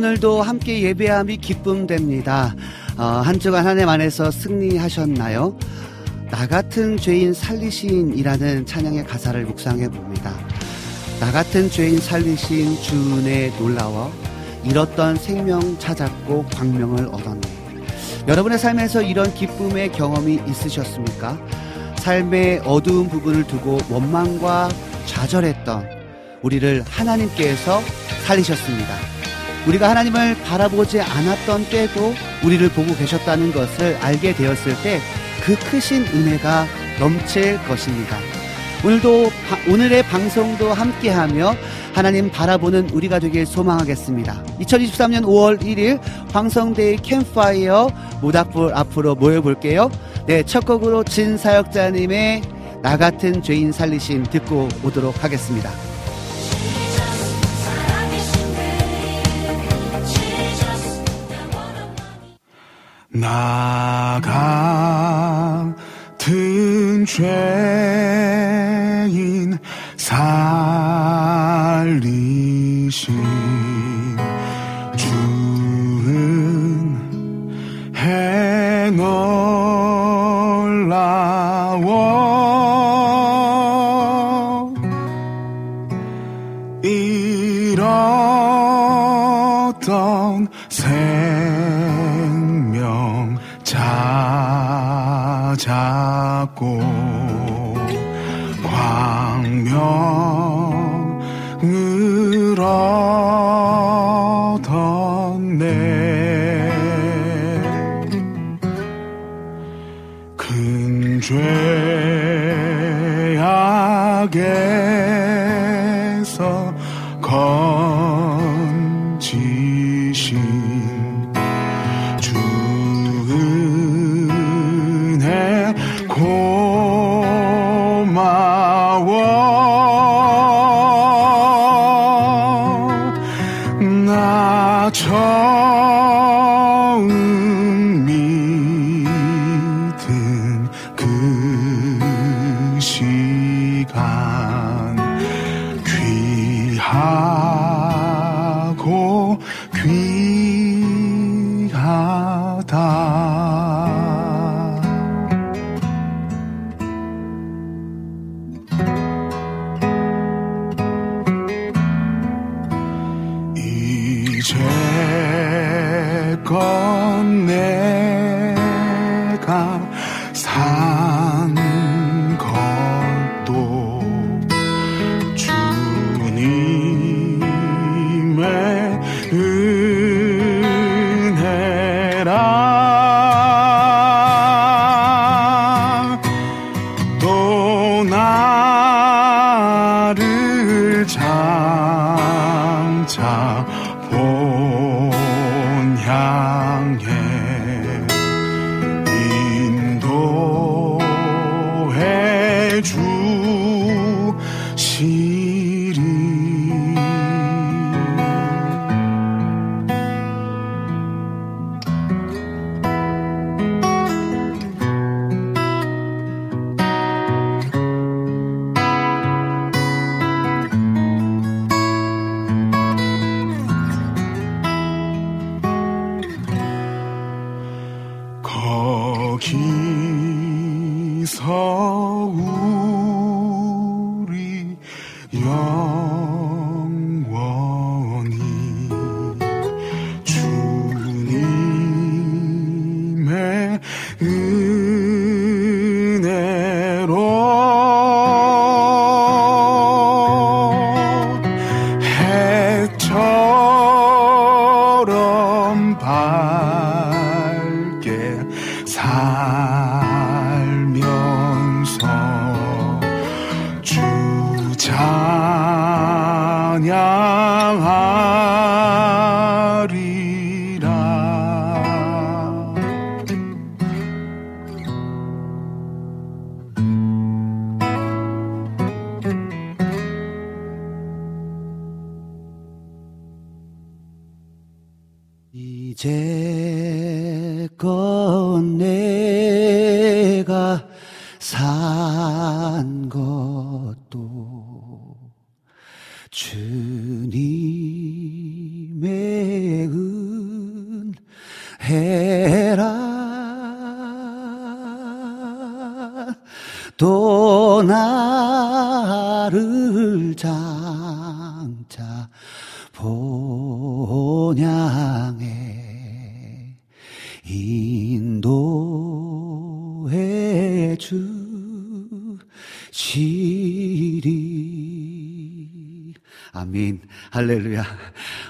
오늘도 함께 예배함이 기쁨됩니다. 어, 한 주간 한 해 만에서 승리하셨나요? 나 같은 죄인 살리신이라는 찬양의 가사를 묵상해 봅니다. 나 같은 죄인 살리신 주은혜 놀라워 잃었던 생명 찾았고 광명을 얻었네. 여러분의 삶에서 이런 기쁨의 경험이 있으셨습니까? 삶의 어두운 부분을 두고 원망과 좌절했던 우리를 하나님께서 살리셨습니다. 우리가 하나님을 바라보지 않았던 때도 우리를 보고 계셨다는 것을 알게 되었을 때 그 크신 은혜가 넘칠 것입니다. 오늘도 바- 오늘의 방송도 함께하며 하나님 바라보는 우리가 되길 소망하겠습니다. 2023년 5월 1일 황성대의 캠파이어 모닥불 앞으로 모여볼게요. 네, 첫 곡으로 진 사역자님의 나 같은 죄인 살리신 듣고 오도록 하겠습니다. 나 같은 죄인 살리신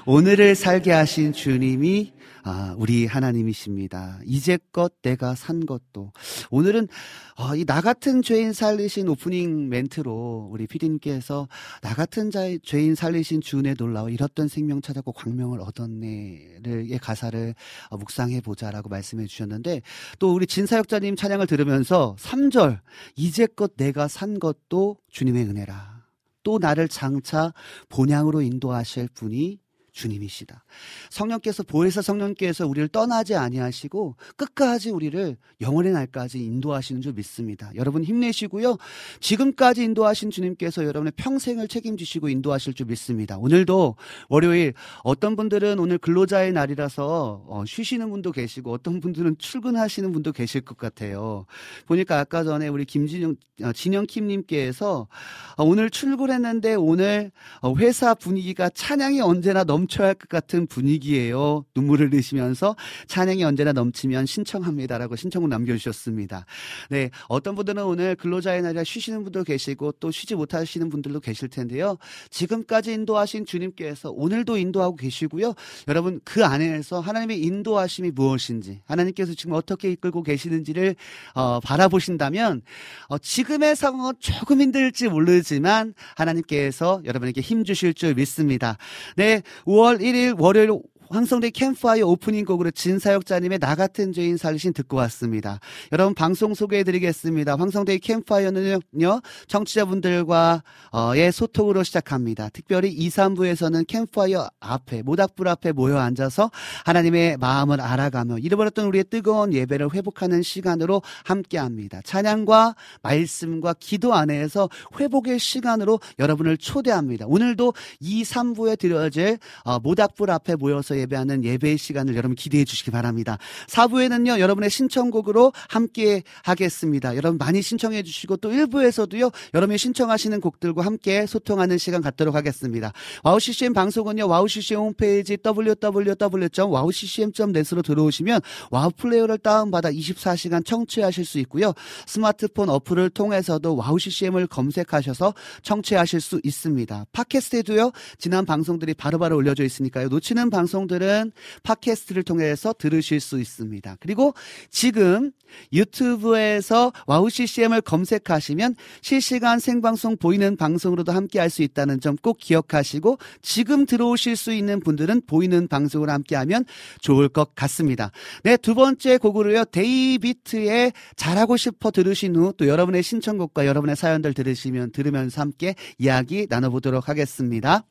오늘을 살게 하신 주님이 아, 우리 하나님이십니다. 이제껏 내가 산 것도. 오늘은 어, 이 나 같은 죄인 살리신 오프닝 멘트로 우리 피디님께서 나 같은 자의 죄인 살리신 주의 놀라워 이렇던 생명 찾았고 광명을 얻었네의 가사를 어, 묵상해 보자라고 말씀해 주셨는데 또 우리 진사역자님 찬양을 들으면서 3절 이제껏 내가 산 것도 주님의 은혜라. 또 나를 장차 본향으로 인도하실 분이 주님이시다. 성령께서 보혜사 성령께서 우리를 떠나지 아니하시고 끝까지 우리를 영원의 날까지 인도하시는 줄 믿습니다. 여러분 힘내시고요. 지금까지 인도하신 주님께서 여러분의 평생을 책임지시고 인도하실 줄 믿습니다. 오늘도 월요일 어떤 분들은 오늘 근로자의 날이라서 어, 쉬시는 분도 계시고 어떤 분들은 출근하시는 분도 계실 것 같아요. 보니까 아까 전에 우리 김진영 어, 진영 킴님께서 어, 오늘 출근했는데 오늘 어, 회사 분위기가 찬양이 언제나 넘 넘쳐야 할 것 같은 분위기예요. 눈물을 흘리시면서 찬양이 언제나 넘치면 신청합니다라고 신청을 남겨주셨습니다. 네, 어떤 분들은 오늘 근로자의 날이라 쉬시는 분도 계시고 또 쉬지 못하시는 분들도 계실 텐데요. 지금까지 인도하신 주님께서 오늘도 인도하고 계시고요. 여러분 그 안에서 하나님의 인도하심이 무엇인지 하나님께서 지금 어떻게 이끌고 계시는지를 어, 바라보신다면 어, 지금의 상황은 조금 힘들지 모르지만 하나님께서 여러분에게 힘 주실 줄 믿습니다. 네, 5월 1일 월요일 황성대 캠프파이어 오프닝 곡으로 진사역자님의 나 같은 죄인 살리신 듣고 왔습니다. 여러분 방송 소개해드리겠습니다. 황성대 캠프파이어는요 청취자분들과의 어, 소통으로 시작합니다. 특별히 2, 3부에서는 캠프파이어 앞에 모닥불 앞에 모여 앉아서 하나님의 마음을 알아가며 잃어버렸던 우리의 뜨거운 예배를 회복하는 시간으로 함께합니다. 찬양과 말씀과 기도 안에서 회복의 시간으로 여러분을 초대합니다. 오늘도 2, 3부에 드려질 어, 모닥불 앞에 모여서 예배하는 예배의 시간을 여러분 기대해 주시기 바랍니다. 4부에는요, 여러분의 신청곡으로 함께 하겠습니다. 여러분 많이 신청해 주시고 또 1부에서도요, 여러분이 신청하시는 곡들과 함께 소통하는 시간 갖도록 하겠습니다. 와우 CCM 방송은요, 와우 CCM 홈페이지 www.wowccm.net으로 들어오시면 와우 플레이어를 다운받아 24시간 청취하실 수 있고요. 스마트폰 어플을 통해서도 와우 CCM을 검색하셔서 청취하실 수 있습니다. 팟캐스트에도요, 지난 방송들이 바로바로 올려져 있으니까요. 놓치는 방송 분들은 팟캐스트를 통해서 들으실 수 있습니다. 그리고 지금 유튜브에서 와우 CCM을 검색하시면 실시간 생방송 보이는 방송으로도 함께 할 수 있다는 점 꼭 기억하시고 지금 들어오실 수 있는 분들은 보이는 방송으로 함께 하면 좋을 것 같습니다. 네, 두 번째 곡으로요. 데이비트의 잘하고 싶어 들으신 후 또 여러분의 신청곡과 여러분의 사연들 들으시면 들으면서 함께 이야기 나눠보도록 하겠습니다.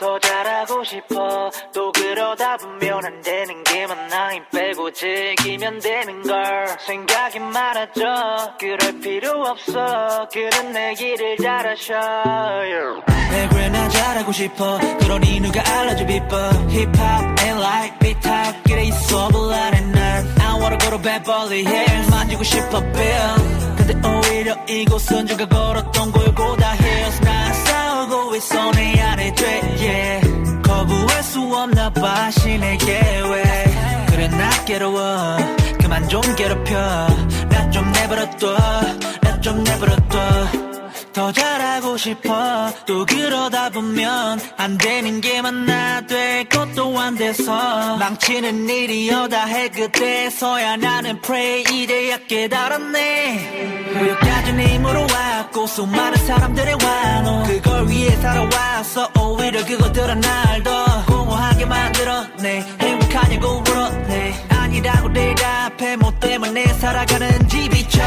더 잘하고 싶어. 또 그러다 보면 안 되는 게 많아 힘 빼고 즐기면 되는 걸. 생각이 많아져. 그럴 필요 없어. 그는 내 길을 잘하셔. 내 그래 나 잘하고 싶어. 그러니 누가 알려줘 비법. 힙합 ain't like 비탑 길에 있어 불안해 난. I wanna go to bed baldy hills. 만지고 싶어 Bill. 근데 오히려 이곳은 누가 걸었던 골보다 hills. 난 있어 내 안에 돼 yeah. 거부할 수 없나 봐 신의 계획. 그래 나 괴로워. 그만 좀 괴롭혀. 나 좀 내버려둬. 나 좀 내버려둬 더 잘하고 싶어. 또 그러다 보면 안 되는 게 많아. 될 것도 안 돼서. 망치는 일이 여다 해. 그때서야 나는 pray 이제야 깨달았네. 여기까지 힘으로 와 받고 수많은 사람들의 환호. 그걸 위해 살아왔어. 오히려 그것들은 날 더 공허하게 만들었네. 행복 하냐고 물었네. 아니라고 대답해 뭐 때문에 살아가는지 비춰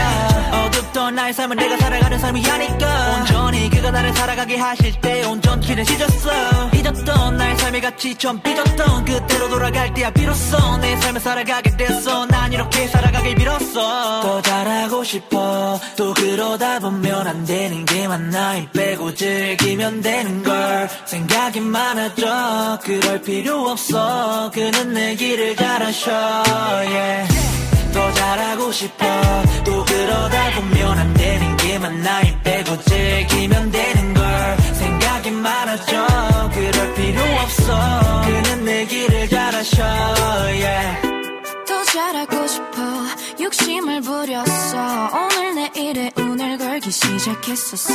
어둡던 나의 삶은 내가 살아가는 삶이 아니까. 온전히 그가 나를 살아가게 하실 때 온전키를 찢었어. 잊었던 나의 삶의 가치 좀 삐졌던 그때로 돌아갈 때야 비로소 내 삶을 살아가게 됐어. 난 이렇게 살아가길 빌었어. 더 잘하고 싶어. 또 그러다 보면 안 되는 게 많아. 일 빼고 즐기면 되는 걸 생각이 많아져. 그럴 필요 없어. 그는 내 길을 잘하셔 yeah. 더 잘하고 싶어. 또 그러다 보면 안 되는 게 많아 일 빼고 즐기면 되는 걸 생각이 많아져. 그럴 필요 없어. 그는 내 길을 잘하셔 yeah. 더 잘하고 싶어. 욕심을 부렸어. 오늘 내일에 운을 걸기 시작했었어.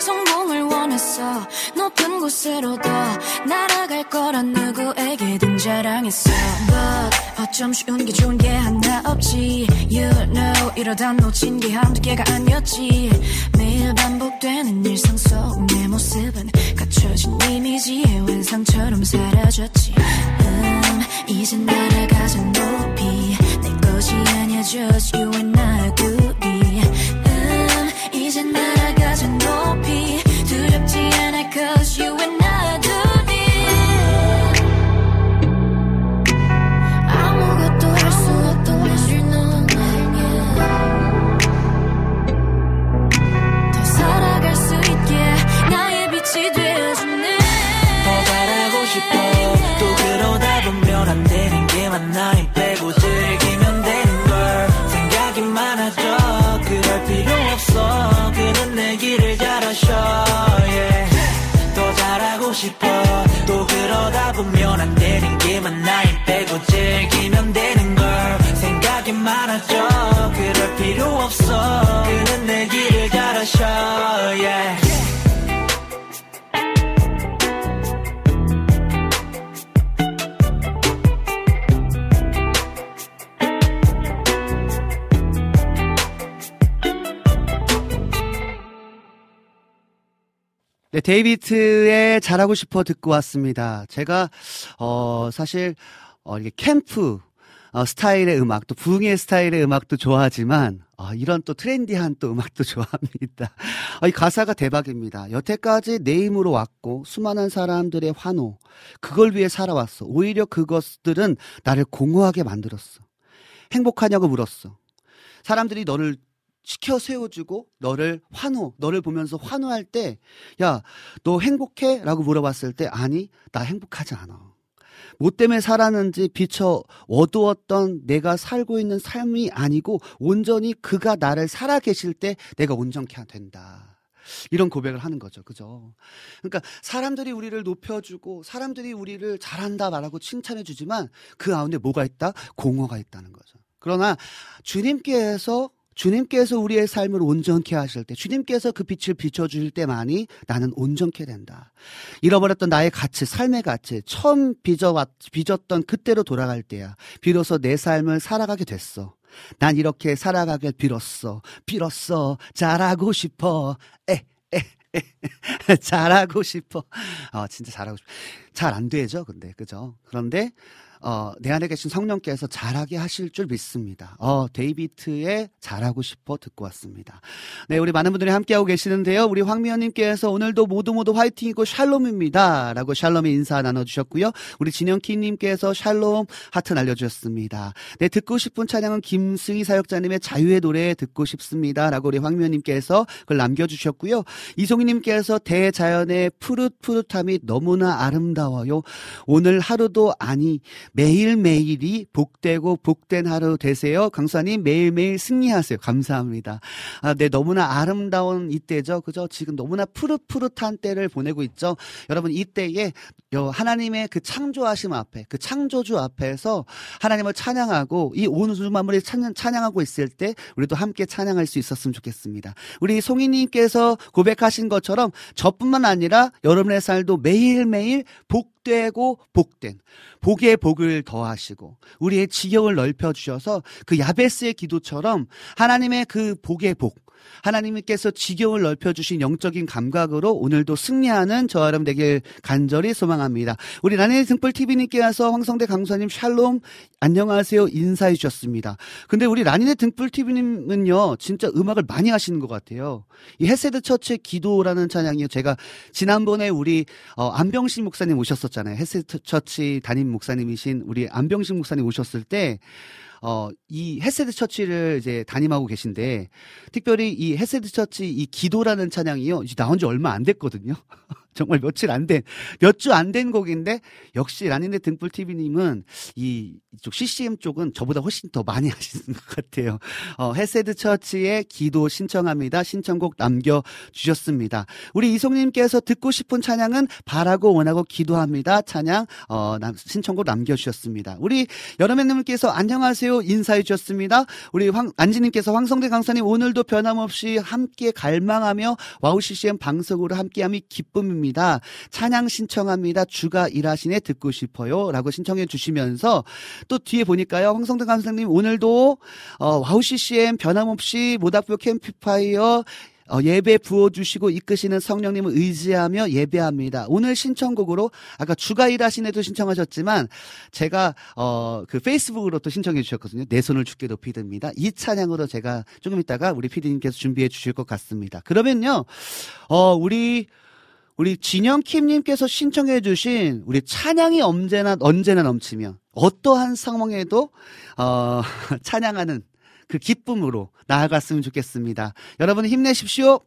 성공을 원했어. 높은 곳으로 더 날아갈 거란 누구 에게든 자랑했어. But 어쩜 쉬운 게 좋은 게 하나 없지. You know 이러다 놓친 게 한두 개가 아니었지. 매일 반복되는 일상 속 내 모습은 갖춰진 이미지의 환상처럼 사라졌지. 음 이제 날아가자 높이. 내 것이 아니야 just you and I 둘이 음 이제 날아가 보면 안 되는 게 많아 일 빼고 즐기면 되는 걸 생각이 많아져 그럴 필요 없어 그는 내 길을 잘하셔 yeah. 네, 데이비트의 잘하고 싶어 듣고 왔습니다. 제가, 어, 사실, 어, 이게 캠프, 어, 스타일의 음악, 또 부흥의 스타일의 음악도 좋아하지만, 아, 이런 또 트렌디한 또 음악도 좋아합니다. 아, 이 가사가 대박입니다. 여태까지 내 힘으로 왔고, 수많은 사람들의 환호, 그걸 위해 살아왔어. 오히려 그것들은 나를 공허하게 만들었어. 행복하냐고 물었어. 사람들이 너를 시켜 세워주고 너를 환호, 너를 보면서 환호할 때, 야, 너 행복해? 라고 물어봤을 때, 아니, 나 행복하지 않아. 뭐 때문에 살았는지 비춰 어두웠던 내가 살고 있는 삶이 아니고 온전히 그가 나를 살아 계실 때 내가 온전케 된다. 이런 고백을 하는 거죠. 그죠? 그러니까 사람들이 우리를 높여주고 사람들이 우리를 잘한다 말하고 칭찬해 주지만 그 가운데 뭐가 있다? 공허가 있다는 거죠. 그러나 주님께서 주님께서 우리의 삶을 온전케 하실 때, 주님께서 그 빛을 비춰주실 때만이 나는 온전케 된다. 잃어버렸던 나의 가치, 삶의 가치, 처음 빚어왔, 빚었던 그때로 돌아갈 때야. 비로소 내 삶을 살아가게 됐어. 난 이렇게 살아가길 빌었어. 빌었어. 잘하고 싶어. 에, 에, 에. 잘하고 싶어. 어, 진짜 잘하고 싶어. 잘 안 되죠, 근데. 그죠? 그런데, 어, 내 안에 계신 성령께서 잘하게 하실 줄 믿습니다. 어, 데이비트의 잘하고 싶어 듣고 왔습니다. 네, 우리 많은 분들이 함께하고 계시는데요. 우리 황미연님께서 오늘도 모두 모두 화이팅이고 샬롬입니다. 라고 샬롬의 인사 나눠주셨고요. 우리 진영키님께서 샬롬 하트 날려주셨습니다. 네, 듣고 싶은 찬양은 김승희 사역자님의 자유의 노래 듣고 싶습니다. 라고 우리 황미연님께서 그걸 남겨주셨고요. 이송희님께서 대자연의 푸릇푸릇함이 너무나 아름다워요. 오늘 하루도 아니, 매일매일이 복되고 복된 하루 되세요. 강사님 매일매일 승리하세요. 감사합니다. 아, 네, 너무나 아름다운 이때죠. 그죠? 지금 너무나 푸릇푸릇한 때를 보내고 있죠. 여러분, 이때에 하나님의 그 창조하심 앞에, 그 창조주 앞에서 하나님을 찬양하고 이 온 우주 만물이 찬양, 찬양하고 있을 때 우리도 함께 찬양할 수 있었으면 좋겠습니다. 우리 송이님께서 고백하신 것처럼 저뿐만 아니라 여러분의 삶도 매일매일 복 복되고 복된 복의 복을 더하시고 우리의 지경을 넓혀 주셔서 그 야베스의 기도처럼 하나님의 그 복의 복 하나님께서 지경을 넓혀주신 영적인 감각으로 오늘도 승리하는 저와 여러분 되길 간절히 소망합니다. 우리 라니네 등불 TV님께 와서 황성대 강사님 샬롬 안녕하세요 인사해 주셨습니다. 근데 우리 라니네 등불 TV님은요 진짜 음악을 많이 아시는 것 같아요. 이 헤세드 처치 기도라는 찬양이요 제가 지난번에 우리 어, 안병신 목사님 오셨었잖아요. 헤세드 처치 담임 목사님이신 우리 안병신 목사님 오셨을 때 어, 이 헤세드 처치를 이제 담임하고 계신데, 특별히 이 헤세드 처치 이 기도라는 찬양이요, 이제 나온 지 얼마 안 됐거든요. 정말 며칠 안 된, 몇 주 안 된 곡인데, 역시 라니네 등불 TV님은 이, 이쪽 CCM 쪽은 저보다 훨씬 더 많이 아시는 것 같아요. 어, 헤세드 처치의 기도 신청합니다. 신청곡 남겨주셨습니다. 우리 이송님께서 듣고 싶은 찬양은 바라고 원하고 기도합니다. 찬양, 어, 남, 신청곡 남겨주셨습니다. 우리 여름애님께서 안녕하세요. 인사해 주셨습니다. 우리 황, 안지님께서 황성대 강사님 오늘도 변함없이 함께 갈망하며 와우 CCM 방송으로 함께함이 기쁨입니다. 찬양 신청합니다. 주가 일하시네 듣고 싶어요. 라고 신청해 주시면서 또 뒤에 보니까요. 황성대 강사님 오늘도 어, 와우 CCM 변함없이 모닥불 캠프파이어 어, 예배 부어주시고 이끄시는 성령님을 의지하며 예배합니다. 오늘 신청곡으로 아까 주가 일하시네도 신청하셨지만 제가 어, 그 페이스북으로 또 신청해 주셨거든요. 내 손을 죽게 높이 듭니다. 이 찬양으로 제가 조금 있다가 우리 피디님께서 준비해 주실 것 같습니다. 그러면요, 어, 우리 우리 진영킴님께서 신청해주신 우리 찬양이 언제나 언제나 넘치면 어떠한 상황에도 어, 찬양하는 그 기쁨으로 나아갔으면 좋겠습니다. 여러분 힘내십시오.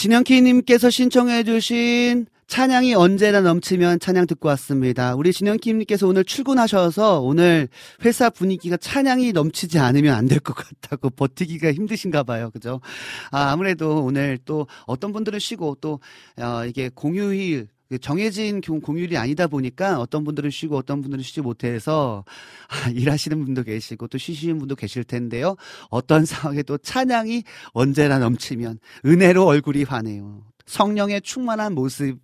진영키님께서 신청해주신 찬양이 언제나 넘치면 찬양 듣고 왔습니다. 우리 진영킴님께서 오늘 출근하셔서 오늘 회사 분위기가 찬양이 넘치지 않으면 안 될 것 같다고 버티기가 힘드신가 봐요. 그죠? 아, 아무래도 오늘 또 어떤 분들은 쉬고 또, 어, 이게 공휴일, 정해진 공휴일이 아니다 보니까 어떤 분들은 쉬고 어떤 분들은 쉬지 못해서 아, 일하시는 분도 계시고 또 쉬시는 분도 계실 텐데요. 어떤 상황에도 찬양이 언제나 넘치면 은혜로 얼굴이 환해요. 성령의 충만한 모습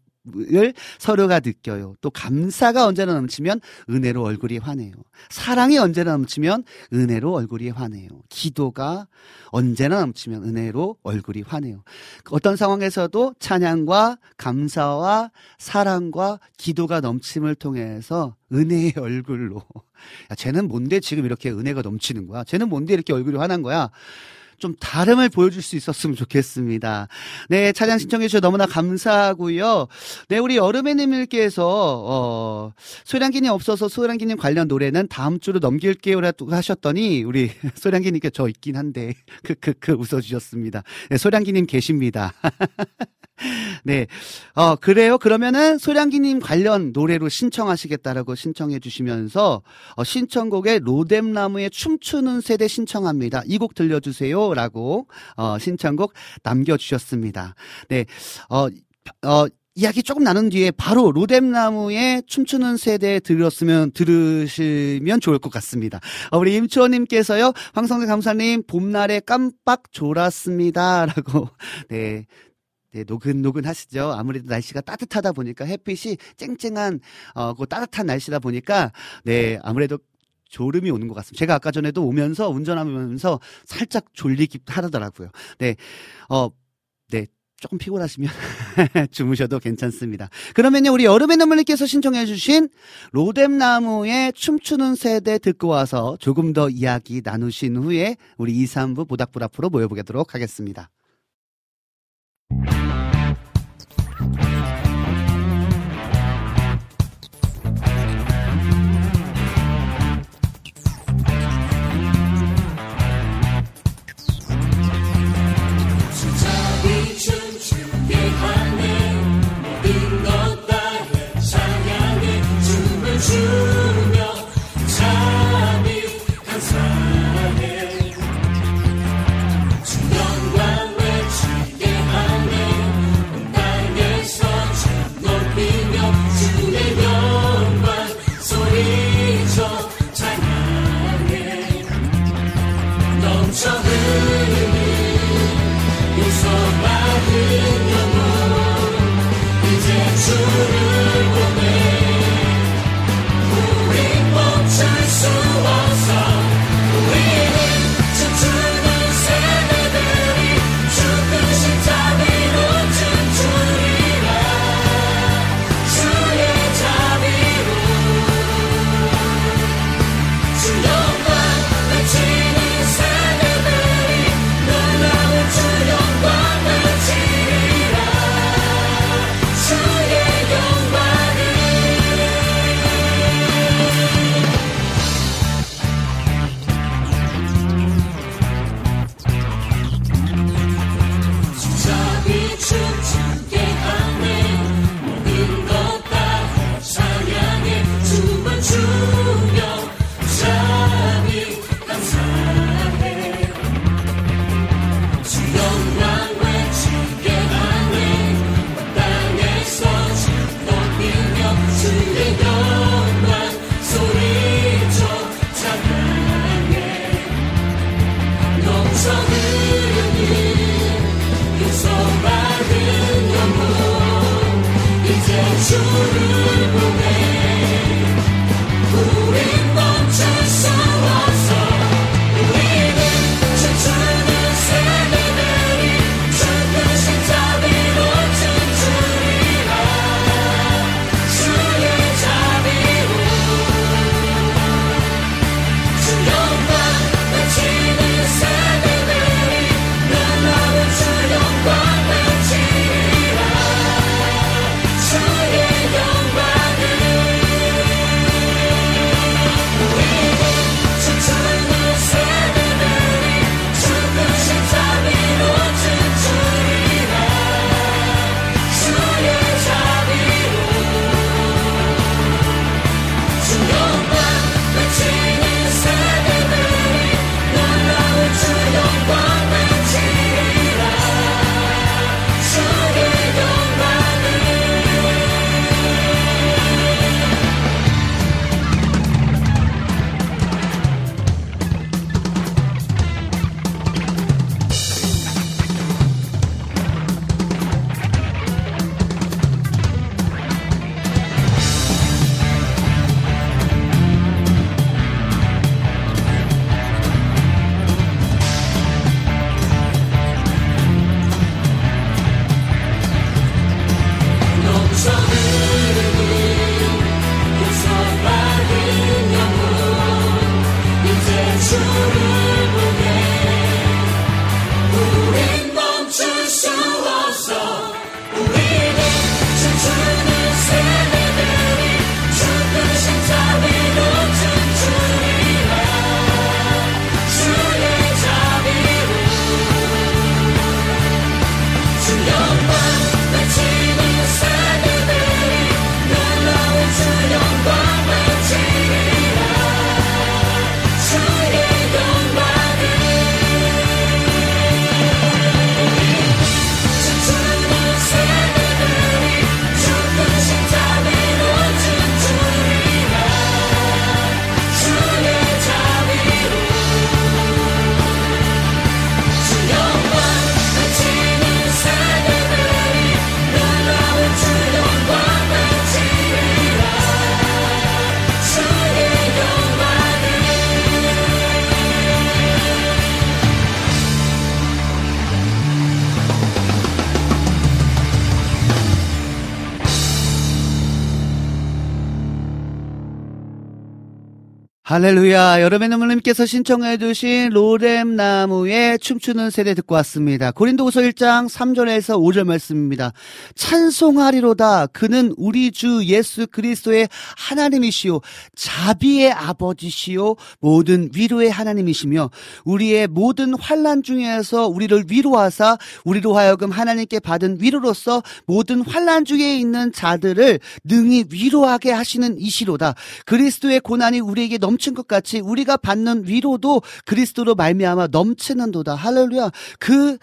을 서로가 느껴요. 또 감사가 언제나 넘치면 은혜로 얼굴이 환해요. 사랑이 언제나 넘치면 은혜로 얼굴이 환해요. 기도가 언제나 넘치면 은혜로 얼굴이 환해요. 어떤 상황에서도 찬양과 감사와 사랑과 기도가 넘침을 통해서 은혜의 얼굴로 야, 쟤는 뭔데 지금 이렇게 은혜가 넘치는 거야? 쟤는 뭔데 이렇게 얼굴이 환한 거야? 좀 다름을 보여줄 수 있었으면 좋겠습니다. 네, 차량 신청해 주셔서 너무나 감사하고요. 네, 우리 여름애님께서 어, 소량기님 없어서 소량기님 관련 노래는 다음 주로 넘길게요라고 하셨더니 우리 소량기님께 저 있긴 한데 크크크 웃어주셨습니다. 네, 소량기님 계십니다. 네. 어, 그래요? 그러면은 소량기님 관련 노래로 신청하시겠다라고 신청해 주시면서 어, 신청곡에 로뎀나무의 춤추는 세대 신청합니다. 이 곡 들려주세요. 라고 어, 신청곡 남겨주셨습니다. 네. 어, 어, 이야기 조금 나눈 뒤에 바로 로뎀나무의 춤추는 세대 들었으면 들으시면 좋을 것 같습니다. 어, 우리 임초원님께서요, 황성대 감사님 봄날에 깜빡 졸았습니다라고 네 네, 노근노근 하시죠. 아무래도 날씨가 따뜻하다 보니까 햇빛이 쨍쨍한 어, 그 따뜻한 날씨다 보니까 네, 아무래도 졸음이 오는 것 같습니다. 제가 아까 전에도 오면서 운전하면서 살짝 졸리기 하더라고요. 네, 어, 네, 조금 피곤하시면 주무셔도 괜찮습니다. 그러면요, 우리 여름의 눈물님께서 신청해주신 로뎀나무의 춤추는 세대 듣고 와서 조금 더 이야기 나누신 후에 우리 2, 3부 보닥불 앞으로 모여보도록 하겠습니다. Sure. 할렐루야. 여러분 어머님께서 신청해주신 로렘나무의 춤추는 세대 듣고 왔습니다. 고린도후서 1장 3절에서 5절 말씀입니다. 찬송하리로다. 그는 우리 주 예수 그리스도의 하나님이시요. 자비의 아버지시요. 모든 위로의 하나님이시며 우리의 모든 환란 중에서 우리를 위로하사 우리로 하여금 하나님께 받은 위로로서 모든 환란 중에 있는 자들을 능히 위로하게 하시는 이시로다. 그리스도의 고난이 우리에게 넘 넘친 것 같이 우리가 받는 위로도 그리스도로 말미암아 넘치는도다. 할렐루야. 그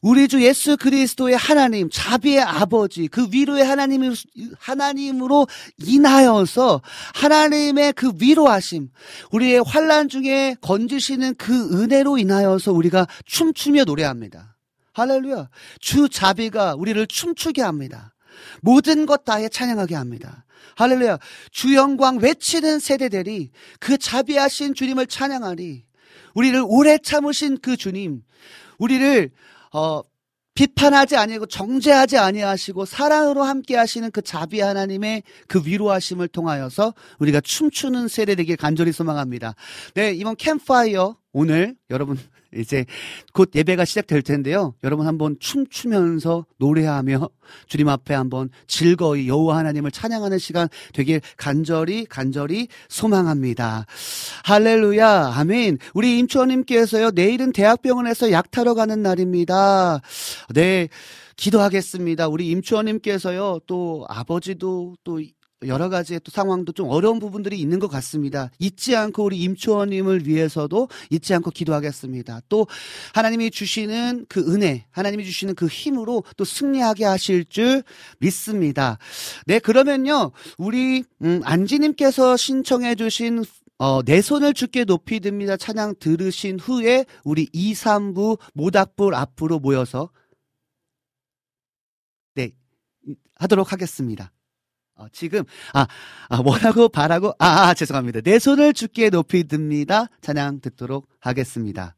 우리 주 예수 그리스도의 하나님, 자비의 아버지, 그 위로의 하나님, 하나님으로 인하여서 하나님의 그 위로하심, 우리의 환란 중에 건지시는 그 은혜로 인하여서 우리가 춤추며 노래합니다. 할렐루야. 주 자비가 우리를 춤추게 합니다. 모든 것 다해 찬양하게 합니다. 할렐루야. 주 영광 외치는 세대들이 그 자비하신 주님을 찬양하니 우리를 오래 참으신 그 주님, 우리를 어 비판하지 아니하고 정죄하지 아니하시고 사랑으로 함께 하시는 그 자비 하나님의 그 위로하심을 통하여서 우리가 춤추는 세대 되길 간절히 소망합니다. 네, 이번 캠파이어 오늘 여러분 이제 곧 예배가 시작될 텐데요. 여러분 한번 춤추면서 노래하며 주님 앞에 한번 즐거이 여호와 하나님을 찬양하는 시간 되길 간절히 간절히 소망합니다. 할렐루야. 아멘. 우리 임초원님께서요. 내일은 대학병원에서 약 타러 가는 날입니다. 네. 기도하겠습니다. 우리 임초원님께서요. 또 아버지도 또 여러 가지의 또 상황도 좀 어려운 부분들이 있는 것 같습니다. 잊지 않고 우리 임초원님을 위해서도 잊지 않고 기도하겠습니다. 또 하나님이 주시는 그 은혜, 하나님이 주시는 그 힘으로 또 승리하게 하실 줄 믿습니다. 네, 그러면요, 우리 음, 안지님께서 신청해주신 어, 내 손을 주께 높이 듭니다. 찬양 들으신 후에 우리 2, 3부 모닥불 앞으로 모여서 네, 하도록 하겠습니다. 어, 지금 아, 아 뭐라고 바라고 아, 아 죄송합니다. 내 손을 주께 높이 듭니다. 찬양 듣도록 하겠습니다.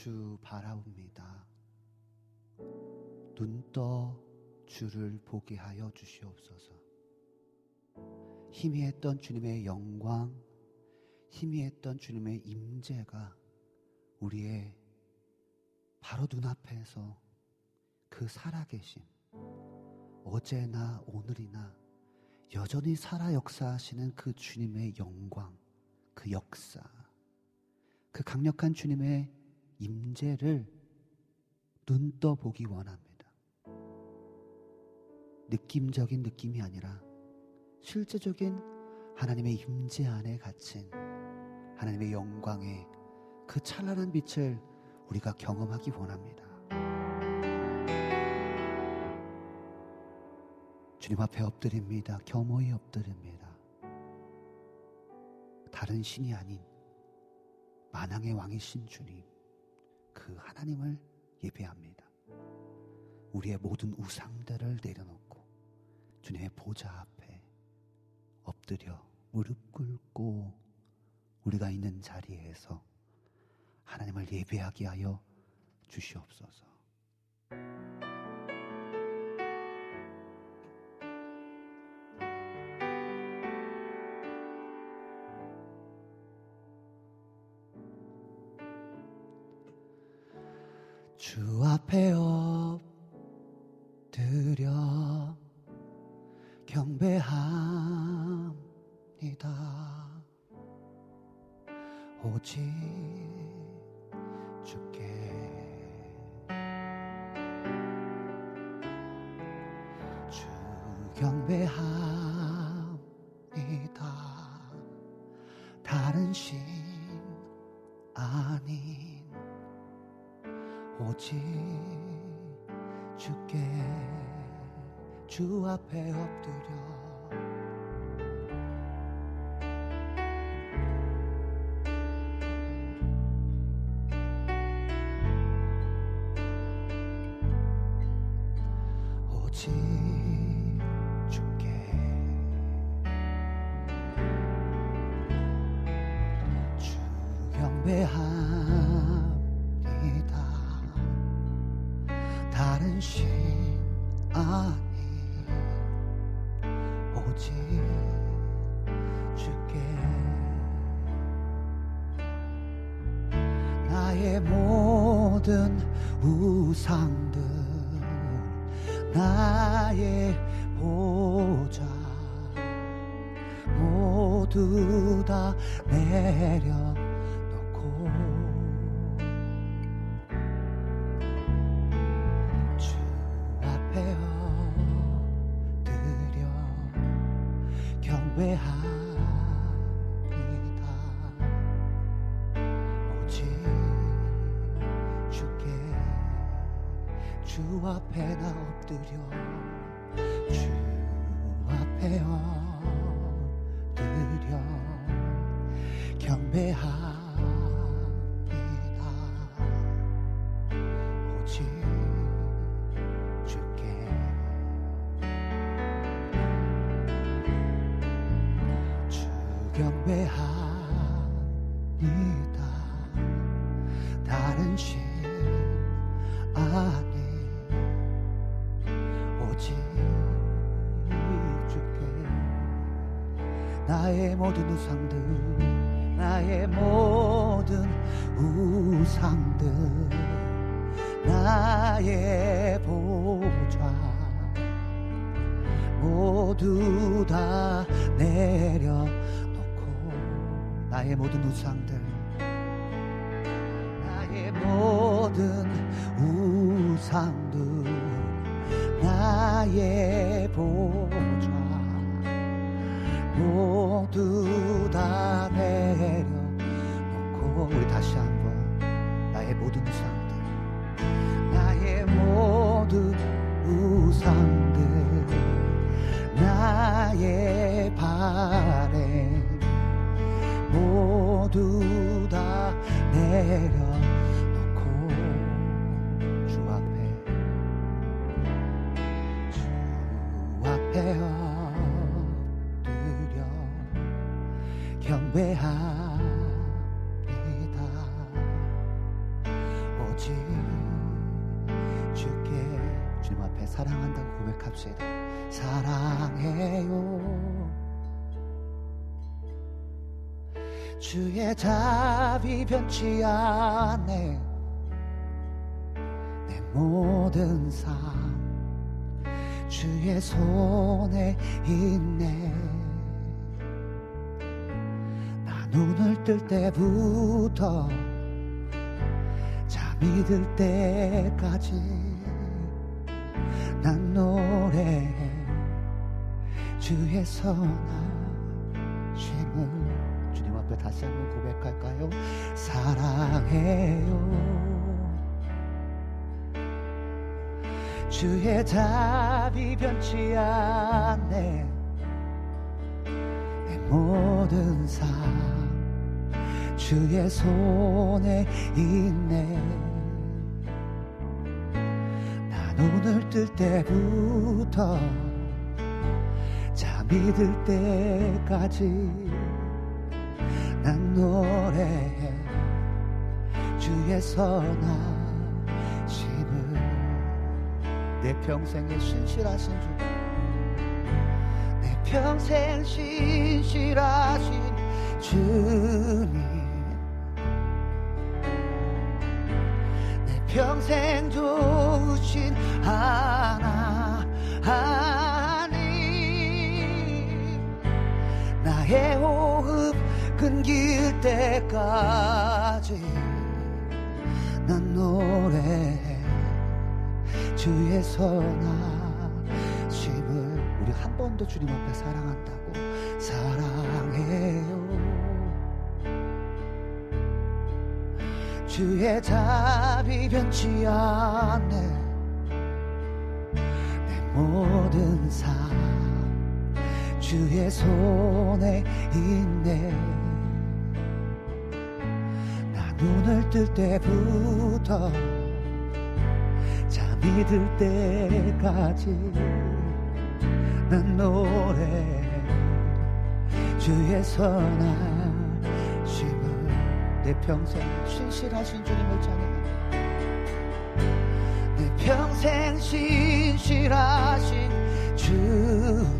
주 바라옵니다. 눈 떠 주를 보게 하여 주시옵소서. 희미했던 주님의 영광, 희미했던 주님의 임재가 우리의 바로 눈앞에서 그 살아계심, 어제나 오늘이나 여전히 살아 역사하시는 그 주님의 영광, 그 역사, 그 강력한 주님의 임재를 눈떠 보기 원합니다. 느낌적인 느낌이 아니라 실제적인 하나님의 임재 안에 갇힌 하나님의 영광의 그 찬란한 빛을 우리가 경험하기 원합니다. 주님 앞에 엎드립니다. 겸허히 엎드립니다. 다른 신이 아닌 만왕의 왕이신 주님, 그 하나님을 예배합니다. 우리의 모든 우상들을 내려놓고 주님의 보좌 앞에 엎드려 무릎 꿇고 우리가 있는 자리에서 하나님을 예배하게 하여 주시옵소서. 아닌 오직 주께 주 앞에 엎드려 변치 않네. 내 모든 삶 주의 손에 있네. 나 눈을 뜰 때부터 잠이 들 때까지 난 노래해. 주의 주님 앞에 다시 한번 고백할까요? 사랑해요. 주의 답이 변치 않네. 내 모든 삶 주의 손에 있네. 나 눈을 뜰 때부터 잠이 들 때까지 난 노래해 주의 선하심을 내 평생에 신실하신 주. 내 평생 신실하신 주님. 내 평생 좋으신 하 때까지 난 노래해 주의 선하심을 우리 한 번 더 주님 앞에 사랑한다고 사랑해요. 주의 답이 변치 않네. 내 모든 삶 주의 손에 있네. 나 눈을 뜰 때부터 잠이 들 때까지 난 노래 주의 선하심을 내 평생 신실하신 주님을 찬양합니다. 내 평생 신실하신 주님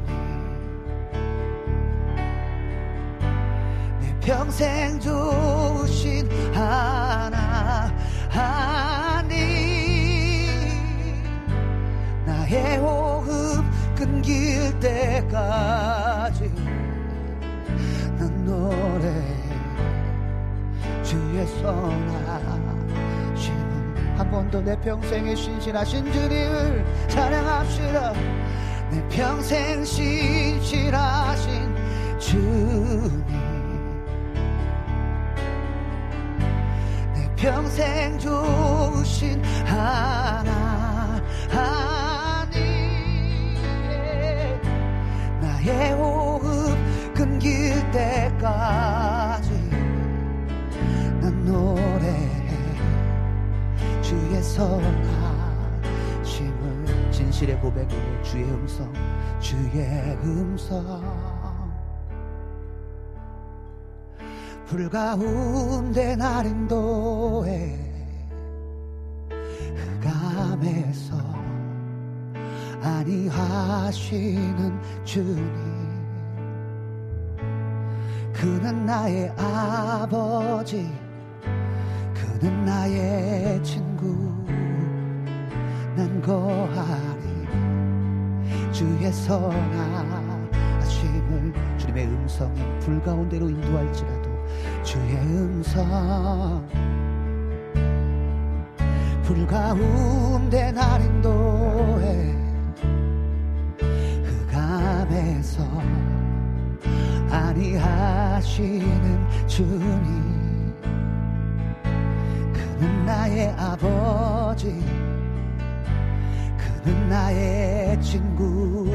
평생 좋으신 하나님 나의 호흡 끊길 때까지 난 노래해 주의 선하심을 한번 더 내 평생에 신실하신 주님을 찬양합시다. 내 평생 신실하신 주 평생 좋으신 하나님 나의 호흡 끊길 때까지 난 노래해. 주의 선하심을 진실의 고백으로 주의 음성 주의 음성 불 가운데 날 인도 에 흑암에서 아니하시는 주님. 그는 나의 아버지 그는 나의 친구. 난 거하리. 주의 선하심을 주님의 음성이 불 가운데로 인도할지라 주의 음성 불 가운데 날 인도해. 흑암에서 아니하시는 주님. 그는 나의 아버지. 그는 나의 친구.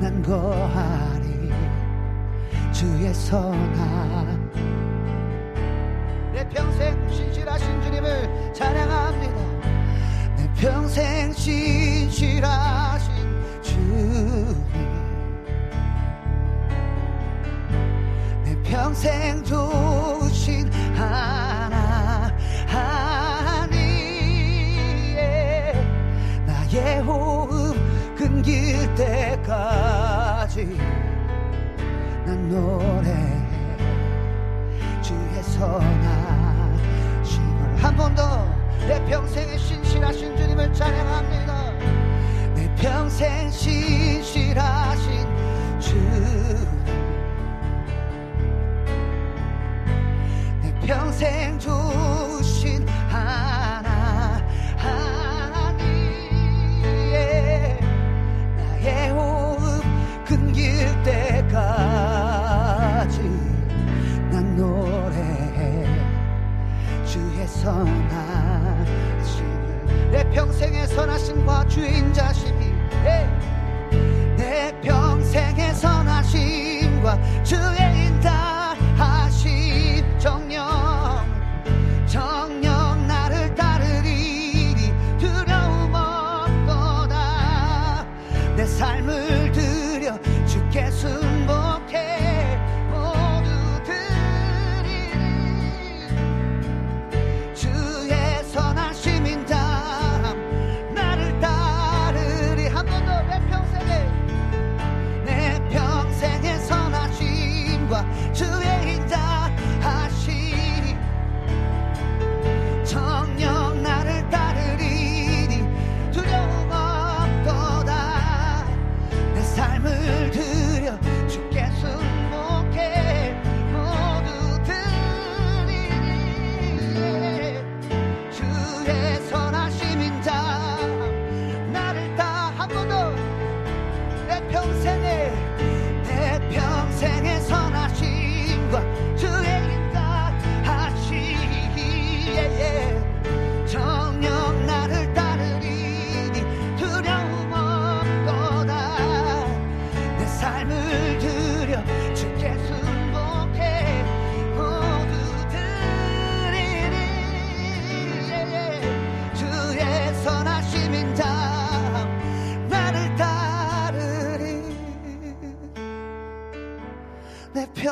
난 거하리 주의 선하 내 평생 신실하신 주님을 찬양합니다 내 평생 신실하신 주님 내 평생 좋으신 하나님 예. 나의 호흡 끊길 때까지 난 노래해 주의 선하심을 한 번 더 내 평생에 신실하신 주님을 찬양합니다. 내 평생 신실하신 주님 내 평생 주 선하심과 주인 자심이 예. 내 평생의 선하심과 주의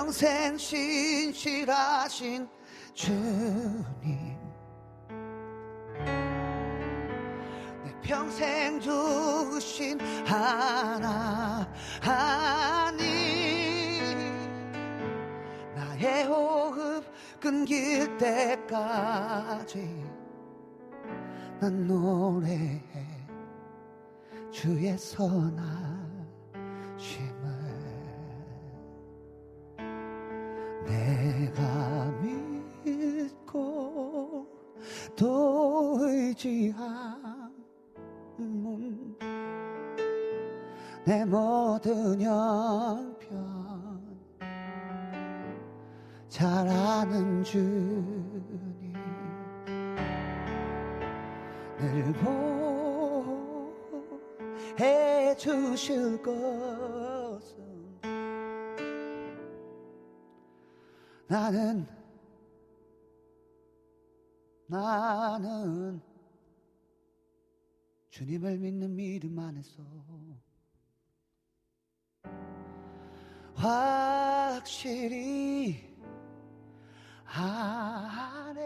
평생 신실하신 주님. 내 평생 주신 하나 하니 나의 호흡 끊길 때까지 난 노래해 주의 선하심 내가 믿고 또 의지함은 내 모든 형편 잘 아는 주님 늘 보해 주실 것 나는 나는 주님을 믿는 믿음 안에서 확실히 아네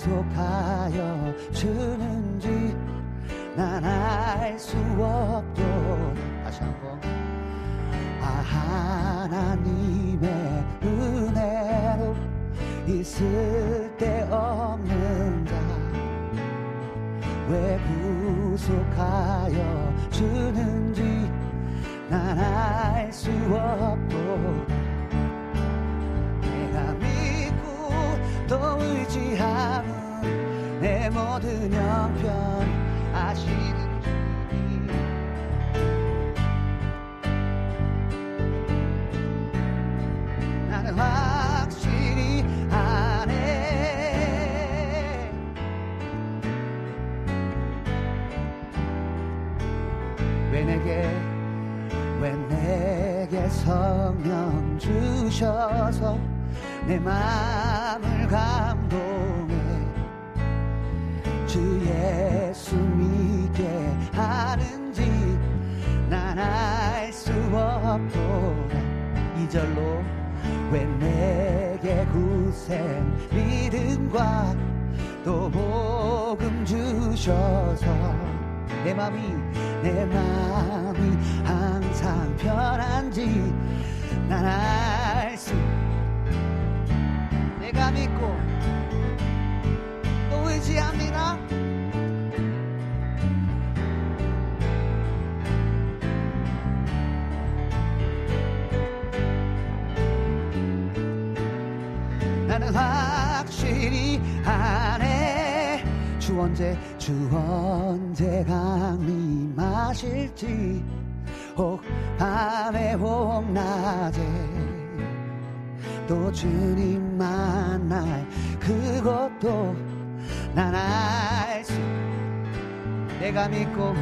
구속하여 주는지 난 알 수 없도 다시 한번. 아 하나님의 은혜로 있을 때 없는 자왜 구속하여 주는지 난 알 수 없고 모든 형편 아시는 주님. 나는 확실히 아네 왜 내게 왜 내게 성령 주셔서 내 마음을 감동해 주 예수 믿게 하는지 난 알 수 없도다 이절로 왜 내게 구생 믿음과 또 복음 주셔서 내 맘이 내 맘이 항상 편한지 난 알 수 내가 믿고 또 의지합니다 나는 확실히 아네 주 언제 주 언제 강림하실지 혹 밤에 혹 낮에 또 주님 만날 그것도 난 알 수 내가 믿고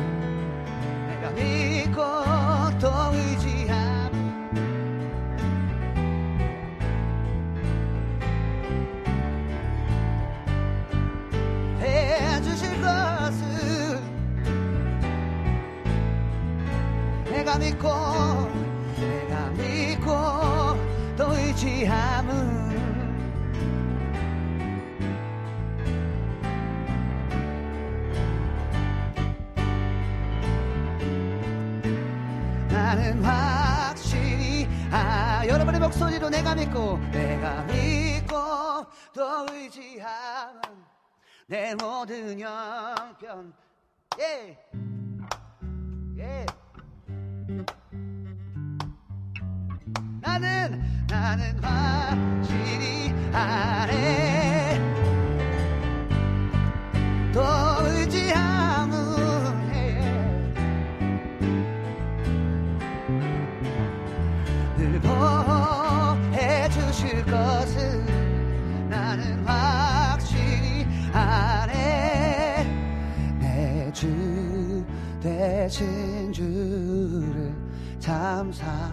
내가 믿고 또 의지함 해주실 것을 내가 믿고 내가 믿고 또 의지함은 나는 확실히 아 여러분의 목소리로 내가 믿고 내가 믿고 또 의지함은 내 모든 형편 예. 예. 나는 나는 확실히 안해 또 되신 주를 감사.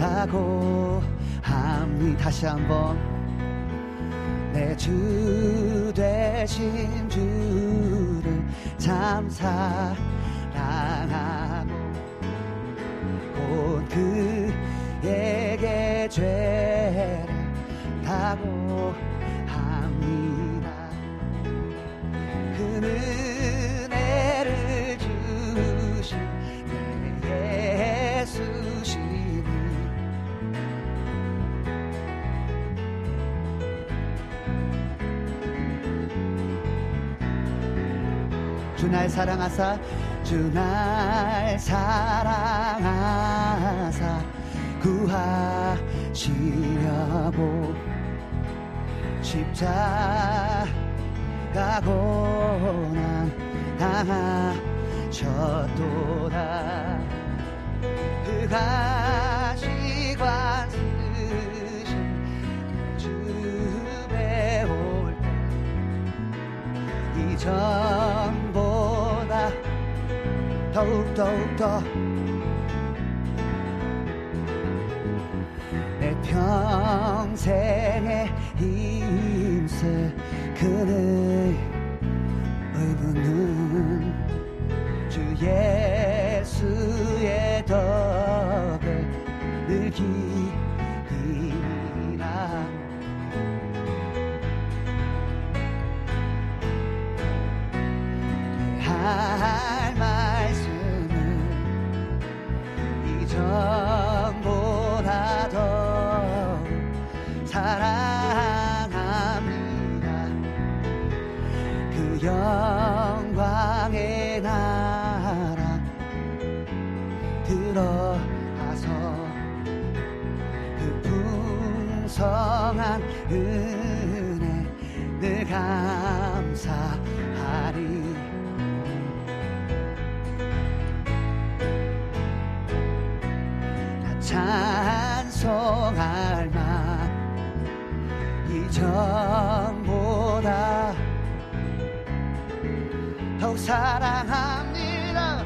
하고 함이 다시 한번 내 주 되신 주를 참 사랑하고 곧 그에게 죄를 다고 합니다. 그 은혜를 주신 내 예수시니. 주날 사랑하사 주날 사랑하사 구하시려고 십자가 고난 당하셨도다. 그 가 시관 쓰신 주 배울 이전보다 더욱 더욱 더 평생의 힘세 그를 의부는 주 예수의 덕을 느끼 계속 사랑합니다.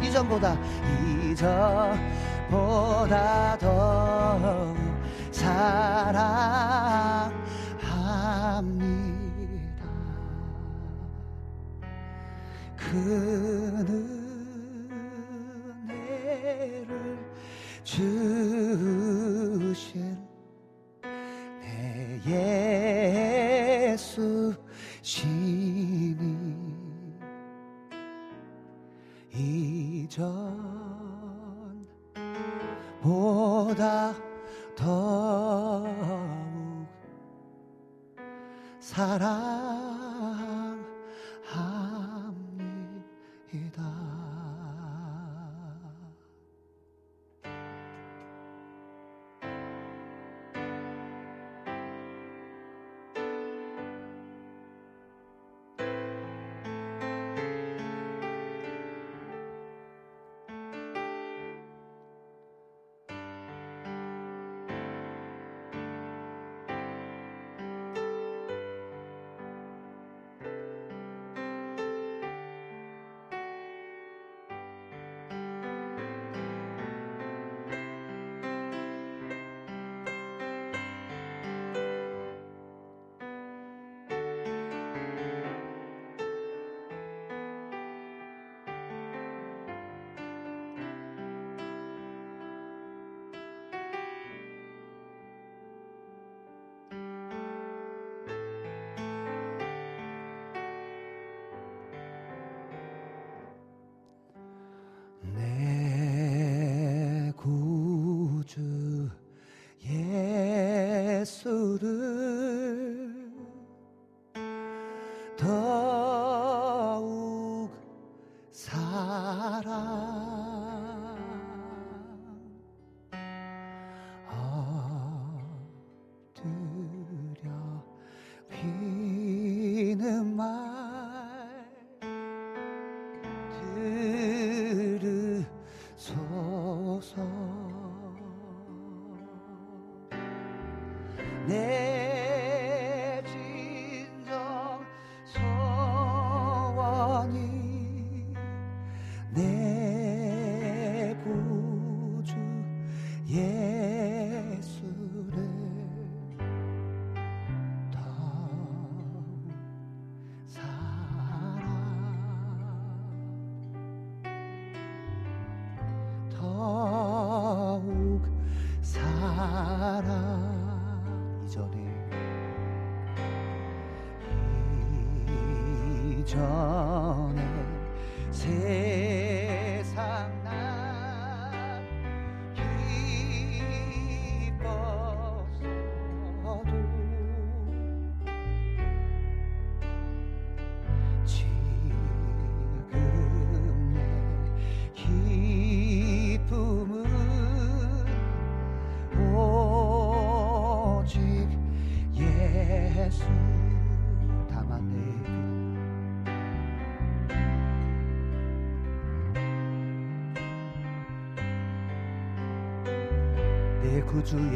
이전보다 이전보다 더 사랑합니다. 그는 주신 내 예수 신 이전보다 더욱 사랑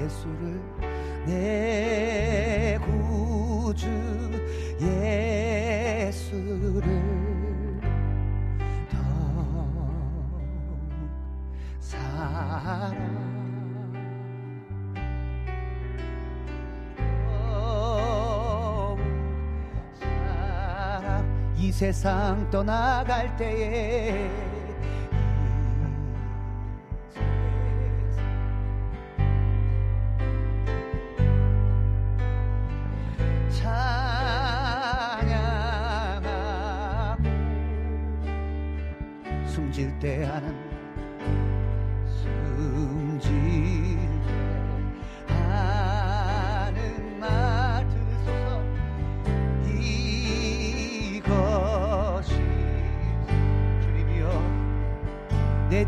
예수를 내 구주 예수를 더 사랑 이 세상 떠나갈 때에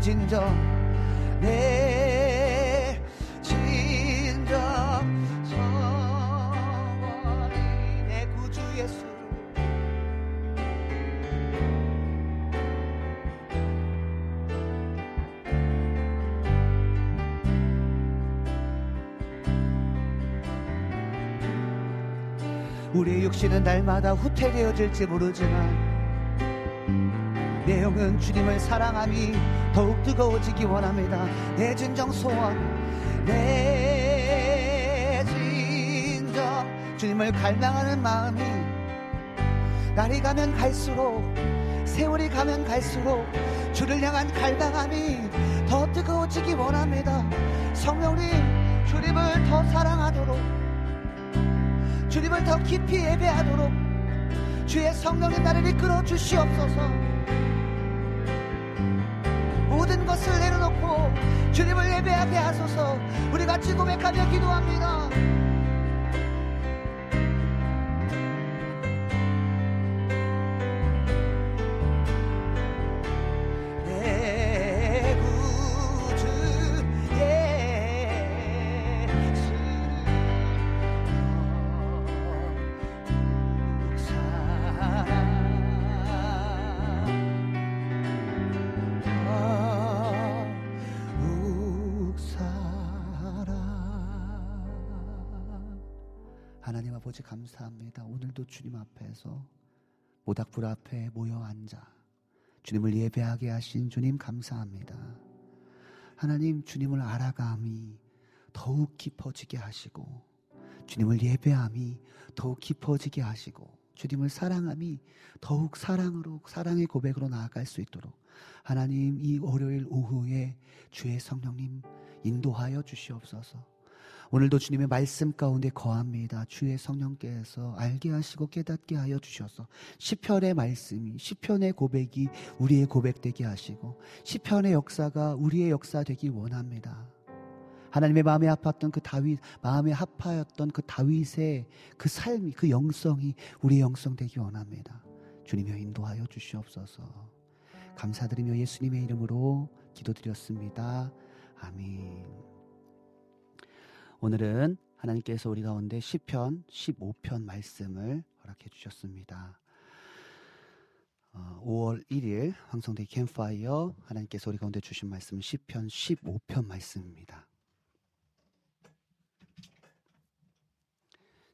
진정. 내 진정. 성원이 내 구주 예수. 우리의 육신은 날마다 후퇴되어질지 모르지만 내 영은 주님을 사랑함이 더욱 뜨거워지기 원합니다. 내 진정 소원, 내 진정 주님을 갈망하는 마음이 날이 가면 갈수록 세월이 가면 갈수록 주를 향한 갈망함이 더 뜨거워지기 원합니다. 성령님 주님을 더 사랑하도록 주님을 더 깊이 예배하도록 주의 성령님 나를 이끌어 주시옵소서 주님을 예배하게 하소서. 우리 같이 고백하며 기도합니다 오늘도 주님 앞에서 모닥불 앞에 모여 앉아 주님을 예배하게 하신 주님 감사합니다. 하나님 주님을 알아감이 더욱 깊어지게 하시고 주님을 예배함이 더욱 깊어지게 하시고 주님을 사랑함이 더욱 사랑으로 사랑의 고백으로 나아갈 수 있도록 하나님 이 월요일 오후에 주의 성령님 인도하여 주시옵소서. 오늘도 주님의 말씀 가운데 거합니다. 주의 성령께서 알게 하시고 깨닫게 하여 주셔서 시편의 말씀이 시편의 고백이 우리의 고백되게 하시고 시편의 역사가 우리의 역사 되기 원합니다. 하나님의 마음에 아팠던 그 다윗, 마음에 아파였던 그 다윗의 그 삶이, 그 영성이 우리의 영성 되기 원합니다. 주님여 인도하여 주시옵소서. 감사드리며 예수님의 이름으로 기도드렸습니다. 아멘. 오늘은 하나님께서 우리 가운데 시편 15편 말씀을 허락해 주셨습니다. 5월 1일 황성대 캠파이어 하나님께서 우리 가운데 주신 말씀은 시편 15편 말씀입니다.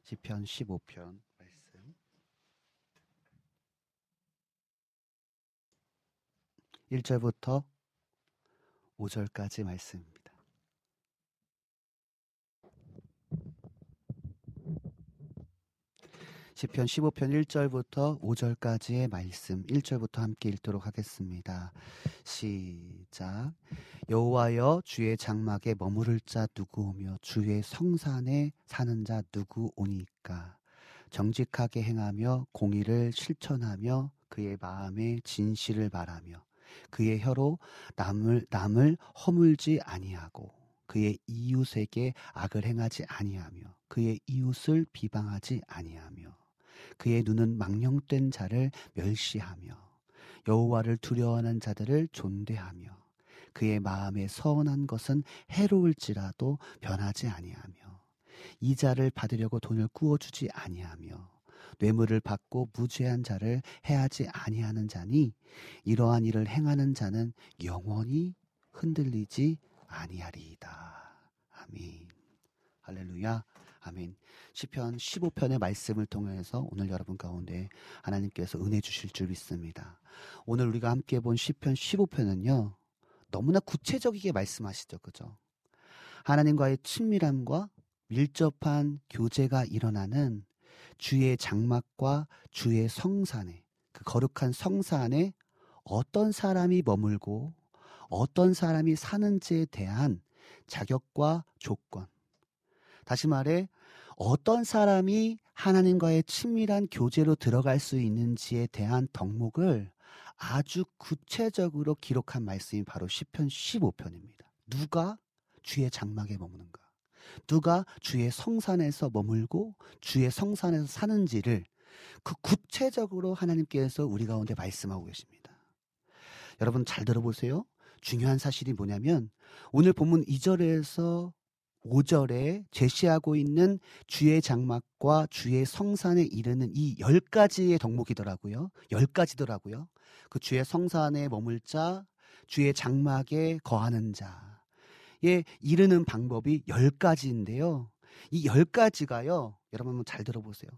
시편 15편 말씀 1절부터 5절까지 말씀입니다. 시편 15편 1절부터 5절까지의 말씀 1절부터 함께 읽도록 하겠습니다. 시작. 여호와여 주의 장막에 머무를 자 누구 오며 주의 성산에 사는 자 누구 오니까 정직하게 행하며 공의를 실천하며 그의 마음에 진실을 말하며 그의 혀로 남을 남을 허물지 아니하고 그의 이웃에게 악을 행하지 아니하며 그의 이웃을 비방하지 아니하며 그의 눈은 망령된 자를 멸시하며 여호와를 두려워하는 자들을 존대하며 그의 마음에 서운한 것은 해로울지라도 변하지 아니하며 이자를 받으려고 돈을 꾸어주지 아니하며 뇌물을 받고 무죄한 자를 해하지 아니하는 자니 이러한 일을 행하는 자는 영원히 흔들리지 아니하리이다. 아멘. 할렐루야. 아멘. 시편 15편의 말씀을 통해서 오늘 여러분 가운데 하나님께서 은혜 주실 줄 믿습니다. 오늘 우리가 함께 본 시편 15편은요. 너무나 구체적이게 말씀하시죠. 그죠? 하나님과의 친밀함과 밀접한 교제가 일어나는 주의 장막과 주의 성산에 그 거룩한 성산에 어떤 사람이 머물고 어떤 사람이 사는지에 대한 자격과 조건 다시 말해 어떤 사람이 하나님과의 친밀한 교제로 들어갈 수 있는지에 대한 덕목을 아주 구체적으로 기록한 말씀이 바로 시편 15편입니다. 누가 주의 장막에 머무는가? 누가 주의 성산에서 머물고 주의 성산에서 사는지를 그 구체적으로 하나님께서 우리 가운데 말씀하고 계십니다. 여러분 잘 들어보세요. 중요한 사실이 뭐냐면 오늘 본문 2절에서 5절에 제시하고 있는 주의 장막과 주의 성산에 이르는 이 10가지의 덕목이더라고요. 10가지더라고요. 그 주의 성산에 머물 자, 주의 장막에 거하는 자에 이르는 방법이 10가지인데요. 이 10가지가요. 여러분 한번 잘 들어보세요.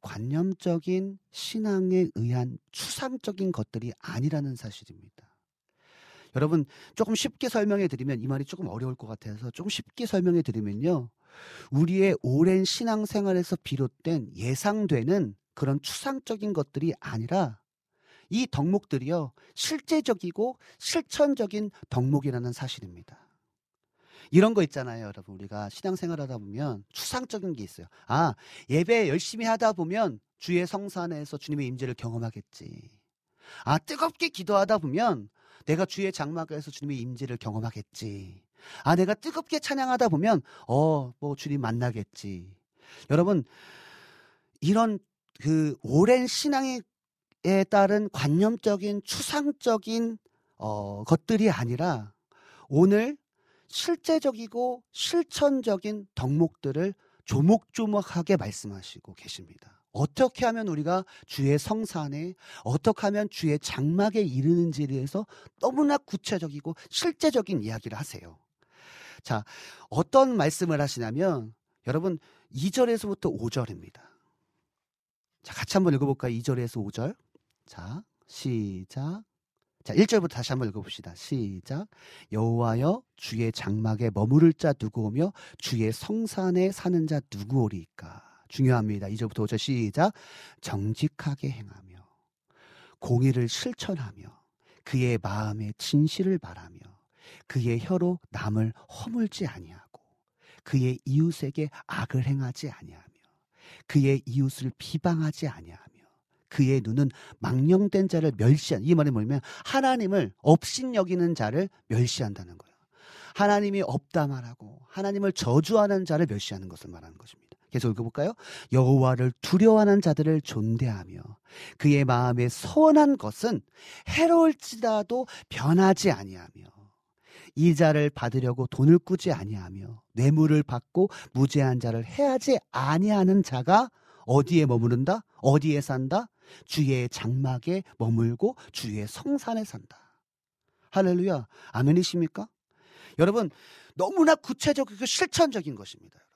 관념적인 신앙에 의한 추상적인 것들이 아니라는 사실입니다. 여러분 조금 쉽게 설명해 드리면 이 말이 조금 어려울 것 같아서 조금 쉽게 설명해 드리면요. 우리의 오랜 신앙 생활에서 비롯된 예상되는 그런 추상적인 것들이 아니라 이 덕목들이요. 실제적이고 실천적인 덕목이라는 사실입니다. 이런 거 있잖아요, 여러분. 우리가 신앙생활 하다 보면 추상적인 게 있어요. 아, 예배 열심히 하다 보면 주의 성산에서 주님의 임재를 경험하겠지. 아, 뜨겁게 기도하다 보면 내가 주의 장막에서 주님의 임재를 경험하겠지. 아, 내가 뜨겁게 찬양하다 보면 어, 뭐 주님 만나겠지. 여러분, 이런 그 오랜 신앙에 따른 관념적인 추상적인 어, 것들이 아니라 오늘 실제적이고 실천적인 덕목들을 조목조목하게 말씀하시고 계십니다. 어떻게 하면 우리가 주의 성산에 어떻게 하면 주의 장막에 이르는지에 대해서 너무나 구체적이고 실제적인 이야기를 하세요. 자, 어떤 말씀을 하시냐면 여러분 2절에서부터 5절입니다. 자, 같이 한번 읽어 볼까요? 2절에서 5절. 자, 시작. 자, 1절부터 다시 한번 읽어봅시다. 시작. 여호와여 주의 장막에 머무를 자 누구 오며 주의 성산에 사는 자 누구 오리까? 중요합니다. 2절부터 5절 시작. 정직하게 행하며 공의를 실천하며 그의 마음에 진실을 바라며 그의 혀로 남을 허물지 아니하고 그의 이웃에게 악을 행하지 아니하며 그의 이웃을 비방하지 아니하며 그의 눈은 망령된 자를 멸시한 이 말이 뭐냐면 하나님을 업신 여기는 자를 멸시한다는 거예요. 하나님이 없다 말하고 하나님을 저주하는 자를 멸시하는 것을 말하는 것입니다. 계속 읽어볼까요? 여호와를 두려워하는 자들을 존대하며 그의 마음에 선한 것은 해로울지라도 변하지 아니하며 이자를 받으려고 돈을 꾸지 아니하며 뇌물을 받고 무죄한 자를 해하지 아니하는 자가 어디에 머무른다? 어디에 산다? 주의 장막에 머물고 주의 성산에 산다. 할렐루야. 아멘이십니까? 여러분, 너무나 구체적이고 실천적인 것입니다.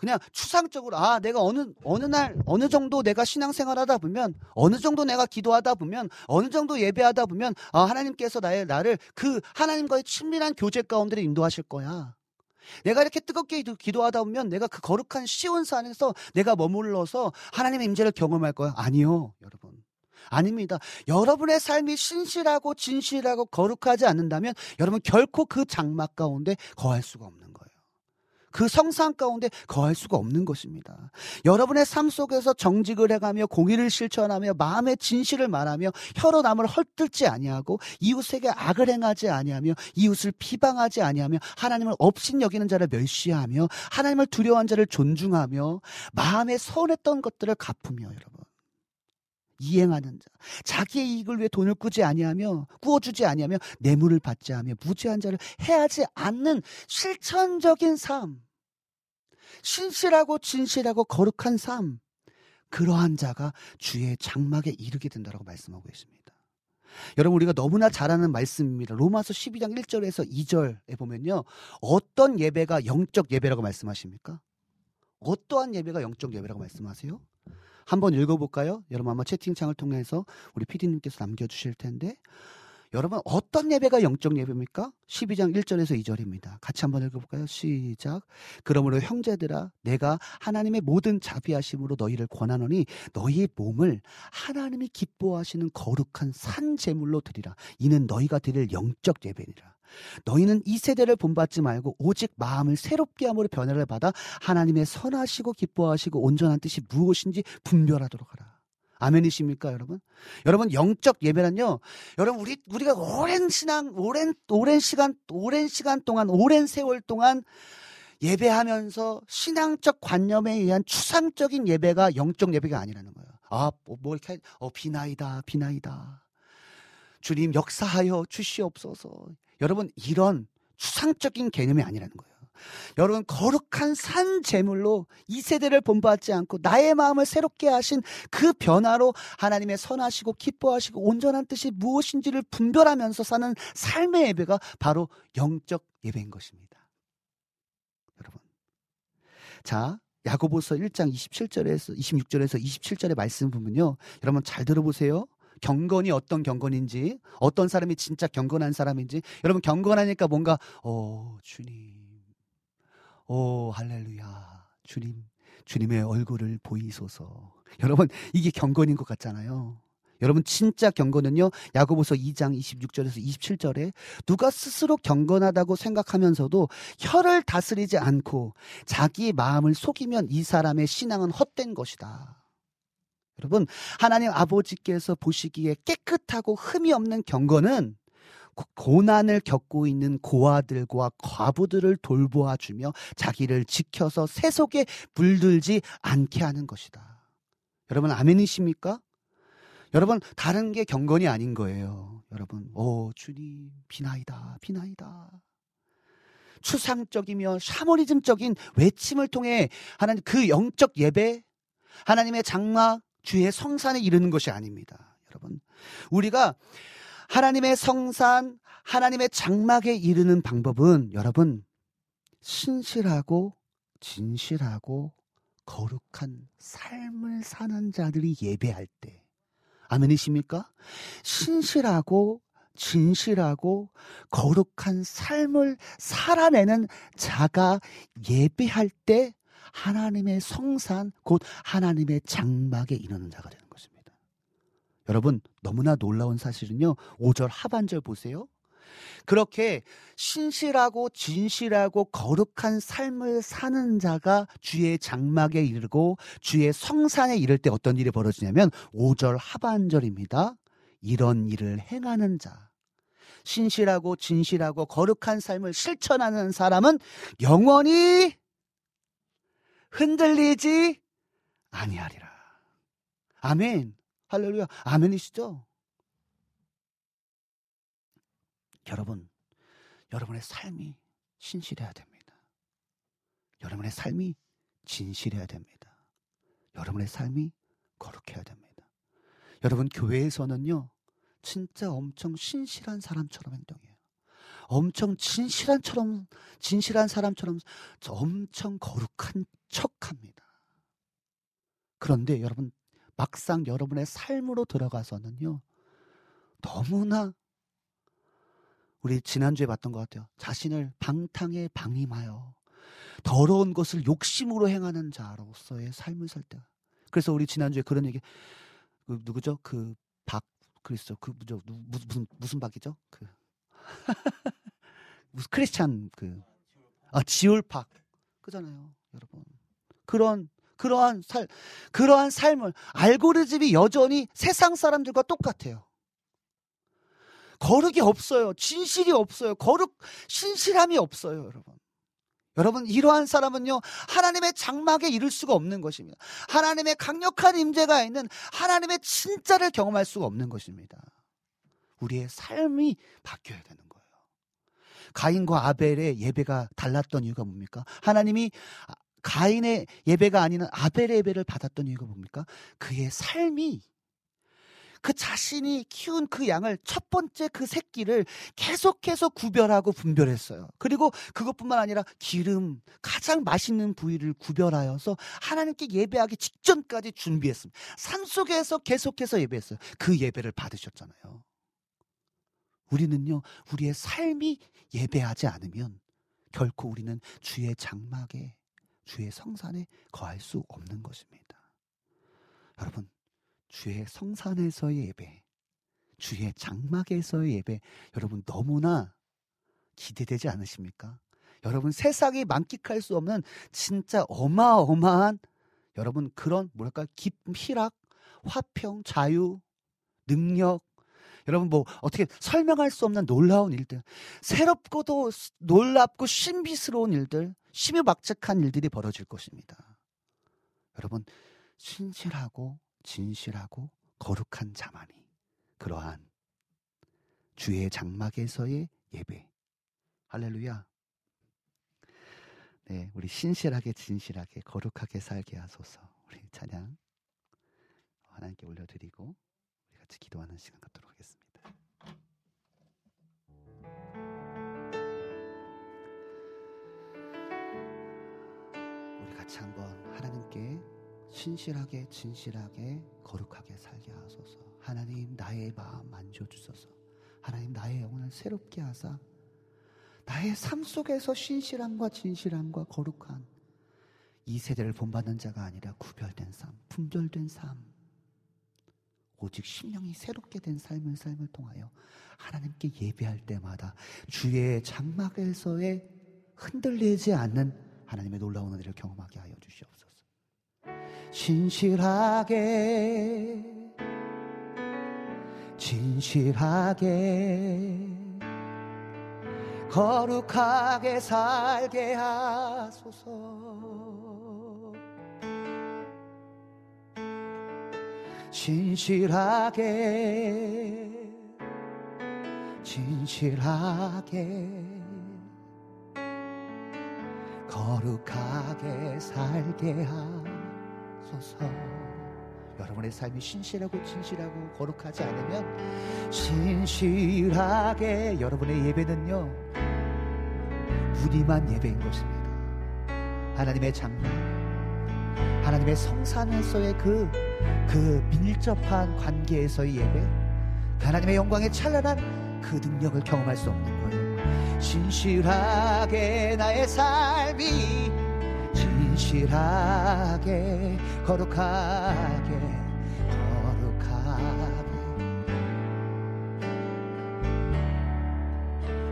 그냥 추상적으로 아 내가 어느 어느 날 어느 정도 내가 신앙생활 하다 보면 어느 정도 내가 기도하다 보면 어느 정도 예배하다 보면 아 하나님께서 나의 나를 그 하나님과의 친밀한 교제 가운데 인도하실 거야. 내가 이렇게 뜨겁게 기도하다 보면 내가 그 거룩한 시온 산에서 내가 머물러서 하나님의 임재를 경험할 거야. 아니요, 여러분. 아닙니다. 여러분의 삶이 신실하고 진실하고 거룩하지 않는다면 여러분 결코 그 장막 가운데 거할 수가 없는. 그 성상 가운데 거할 수가 없는 것입니다. 여러분의 삶 속에서 정직을 해가며 공의를 실천하며 마음의 진실을 말하며 혀로 남을 헐뜯지 아니하고 이웃에게 악을 행하지 아니하며 이웃을 비방하지 아니하며 하나님을 업신 여기는 자를 멸시하며 하나님을 두려워한 자를 존중하며 마음에 선했던 것들을 갚으며 여러분 이행하는 자, 자기의 이익을 위해 돈을 꾸지 아니하며 꾸어주지 아니하며 뇌물을 받지 않으며 무죄한 자를 해하지 않는 실천적인 삶, 신실하고 진실하고 거룩한 삶, 그러한 자가 주의 장막에 이르게 된다고 말씀하고 있습니다. 여러분 우리가 너무나 잘 아는 말씀입니다. 로마서 12장 1절에서 2절에 보면요. 어떤 예배가 영적 예배라고 말씀하십니까? 어떠한 예배가 영적 예배라고 말씀하세요? 한번 읽어볼까요? 여러분 아마 채팅창을 통해서 우리 PD님께서 남겨주실 텐데 여러분 어떤 예배가 영적 예배입니까? 12장 1절에서 2절입니다. 같이 한번 읽어볼까요? 시작. 그러므로 형제들아 내가 하나님의 모든 자비하심으로 너희를 권하노니 너희의 몸을 하나님이 기뻐하시는 거룩한 산 제물로 드리라. 이는 너희가 드릴 영적 예배니라. 너희는 이 세대를 본받지 말고 오직 마음을 새롭게 함으로 변화를 받아 하나님의 선하시고 기뻐하시고 온전한 뜻이 무엇인지 분별하도록 하라. 아멘이십니까, 여러분? 여러분, 영적 예배는요, 여러분, 우리, 우리가 오랜 신앙, 오랜, 오랜 시간, 오랜 시간 동안, 오랜 세월 동안 예배하면서 신앙적 관념에 의한 추상적인 예배가 영적 예배가 아니라는 거예요. 아, 뭐, 뭐 이렇게, 어, 비나이다, 비나이다. 주님 역사하여 주시옵소서. 여러분, 이런 추상적인 개념이 아니라는 거예요. 여러분 거룩한 산 제물로 이 세대를 본받지 않고 나의 마음을 새롭게 하신 그 변화로 하나님의 선하시고 기뻐하시고 온전한 뜻이 무엇인지를 분별하면서 사는 삶의 예배가 바로 영적 예배인 것입니다. 여러분. 자, 야고보서 1장 27절에서 26절에서 27절의 말씀 보면요. 여러분 잘 들어보세요. 경건이 어떤 경건인지, 어떤 사람이 진짜 경건한 사람인지, 여러분 경건하니까 뭔가, 어, 주님, 오, 할렐루야. 주님, 주님의 얼굴을 보이소서. 여러분, 이게 경건인 것 같잖아요. 여러분 진짜 경건은요. 야고보서 2장 26절에서 27절에 누가 스스로 경건하다고 생각하면서도 혀를 다스리지 않고 자기 마음을 속이면 이 사람의 신앙은 헛된 것이다. 여러분 하나님 아버지께서 보시기에 깨끗하고 흠이 없는 경건은 고난을 겪고 있는 고아들과 과부들을 돌보아 주며 자기를 지켜서 세속에 물들지 않게 하는 것이다. 여러분 아멘이십니까? 여러분 다른 게 경건이 아닌 거예요. 여러분 오 주님 비나이다 비나이다. 추상적이며 샤머니즘적인 외침을 통해 하나님 그 영적 예배 하나님의 장막 주의 성산에 이르는 것이 아닙니다. 여러분 우리가 하나님의 성산, 하나님의 장막에 이르는 방법은 여러분 신실하고 진실하고 거룩한 삶을 사는 자들이 예배할 때 아멘이십니까? 신실하고 진실하고 거룩한 삶을 살아내는 자가 예배할 때 하나님의 성산 곧 하나님의 장막에 이르는 자가 되는 것입니다. 여러분, 너무나 놀라운 사실은요, 5절 하반절 보세요. 그렇게 신실하고 진실하고 거룩한 삶을 사는 자가 주의 장막에 이르고 주의 성산에 이를 때 어떤 일이 벌어지냐면 5절 하반절입니다. 이런 일을 행하는 자. 신실하고 진실하고 거룩한 삶을 실천하는 사람은 영원히 흔들리지 아니하리라. 아멘. 할렐루야. 아멘이시죠? 여러분, 여러분의 삶이 신실해야 됩니다. 여러분의 삶이 진실해야 됩니다. 여러분의 삶이 거룩해야 됩니다. 여러분, 교회에서는요, 진짜 엄청 신실한 사람처럼 행동해요. 엄청 진실한처럼, 진실한 사람처럼 엄청 거룩한 척 합니다. 그런데 여러분, 막상 여러분의 삶으로 들어가서는요, 너무나 우리 지난주에 봤던 것 같아요. 자신을 방탕에 방임하여 더러운 것을 욕심으로 행하는 자로서의 삶을 살 때. 그래서 우리 지난주에 그런 얘기, 그 누구죠? 그 박, 그랬어. 그, 무슨, 무슨, 무슨 박이죠? 그. 무슨 크리스찬 그. 아, 지올박. 그잖아요, 여러분. 그런 그러한 살, 그러한 삶을 알고리즘이 여전히 세상 사람들과 똑같아요. 거룩이 없어요. 진실이 없어요. 거룩, 신실함이 없어요, 여러분. 여러분, 이러한 사람은요, 하나님의 장막에 이룰 수가 없는 것입니다. 하나님의 강력한 임재가 있는 하나님의 진짜를 경험할 수가 없는 것입니다. 우리의 삶이 바뀌어야 되는 거예요. 가인과 아벨의 예배가 달랐던 이유가 뭡니까? 하나님이 가인의 예배가 아닌 아벨의 예배를 받았던 이유가 뭡니까? 그의 삶이 그 자신이 키운 그 양을 첫 번째 그 새끼를 계속해서 구별하고 분별했어요. 그리고 그것뿐만 아니라 기름, 가장 맛있는 부위를 구별하여서 하나님께 예배하기 직전까지 준비했습니다. 산 속에서 계속해서 예배했어요. 그 예배를 받으셨잖아요. 우리는요, 우리의 삶이 예배하지 않으면 결코 우리는 주의 장막에 주의 성산에 거할 수 없는 것입니다. 여러분, 주의 성산에서의 예배, 주의 장막에서의 예배, 여러분 너무나 기대되지 않으십니까? 여러분 세상이 만끽할 수 없는 진짜 어마어마한 여러분 그런 뭐랄까 기쁨, 희락, 화평, 자유, 능력, 여러분 뭐 어떻게 설명할 수 없는 놀라운 일들, 새롭고도 놀랍고 신비스러운 일들, 심유막측한 일들이 벌어질 것입니다. 여러분 신실하고 진실하고 거룩한 자만이 그러한 주의 장막에서의 예배. 할렐루야. 네, 우리 신실하게 진실하게 거룩하게 살게 하소서. 우리 찬양 하나님께 올려드리고 우리 같이 기도하는 시간 갖도록 하겠습니다. 같이 한번 하나님께 신실하게 진실하게 거룩하게 살게 하소서. 하나님 나의 마음 만져 주소서. 하나님 나의 영혼을 새롭게 하사 나의 삶 속에서 신실함과 진실함과 거룩한 이 세대를 본받는 자가 아니라 구별된 삶, 분별된 삶, 오직 심령이 새롭게 된 삶을 삶을 통하여 하나님께 예배할 때마다 주의 장막에서의 흔들리지 않는 하나님의 놀라운 은혜를 경험하게 하여 주시옵소서. 신실하게 진실하게 거룩하게 살게 하소서. 진실하게 진실하게 거룩하게 살게 하소서 여러분의 삶이 신실하고 진실하고 거룩하지 않으면 신실하게 여러분의 예배는요 무늬만 예배인 것입니다 하나님의 장막 하나님의 성산에서의 그, 그 밀접한 관계에서의 예배, 하나님의 영광의 찬란한 그 능력을 경험할 수 없는 거예요. 진실하게 나의 삶이 진실하게 거룩하게 거룩하게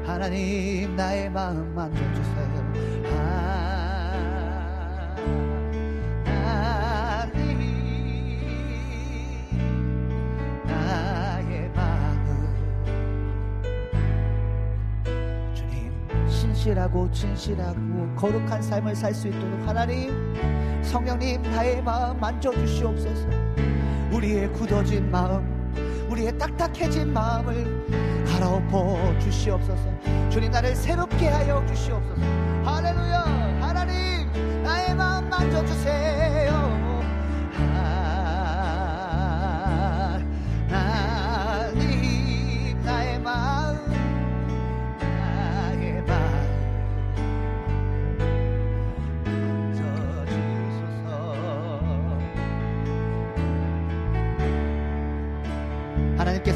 하나님 나의 마음 만져주세요. 신실하고 진실하고 거룩한 삶을 살 수 있도록 하나님 성령님 나의 마음 만져주시옵소서. 우리의 굳어진 마음 우리의 딱딱해진 마음을 갈아엎어 주시옵소서. 주님 나를 새롭게 하여 주시옵소서. 할렐루야 하나님 나의 마음 만져주세요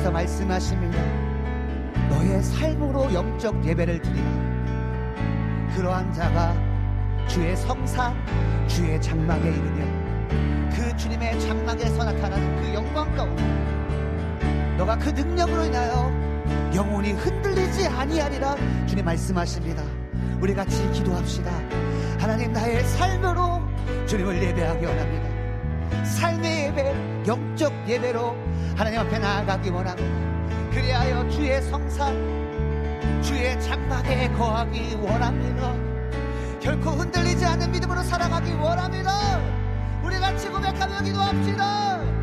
하나님께서 말씀하십니다 너의 삶으로 영적 예배를 드리라. 그러한 자가 주의 성산 주의 장막에 이르면 그 주님의 장막에서 나타나는 그 영광 가운데 너가 그 능력으로 인하여 영혼이 흔들리지 아니하리라 주님 말씀하십니다. 우리 같이 기도합시다. 하나님 나의 삶으로 주님을 예배하기 원합니다 삶의 예배 영적 예배로 하나님 앞에 나아가기 원합니다 그리하여 주의 성산 주의 장막에 거하기 원합니다. 결코 흔들리지 않는 믿음으로 살아가기 원합니다. 우리 같이 고백하며 기도합시다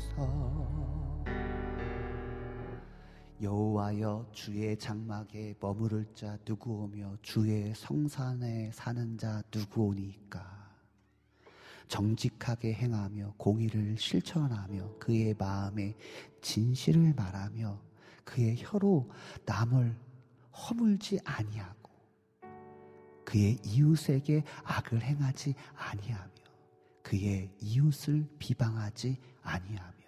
하소서. 여호와여 주의 장막에 머무를 자 누구 오며 주의 성산에 사는 자 누구 오니까? 정직하게 행하며 공의를 실천하며 그의 마음에 진실을 말하며 그의 혀로 남을 허물지 아니하고 그의 이웃에게 악을 행하지 아니하며 그의 이웃을 비방하지 아니하며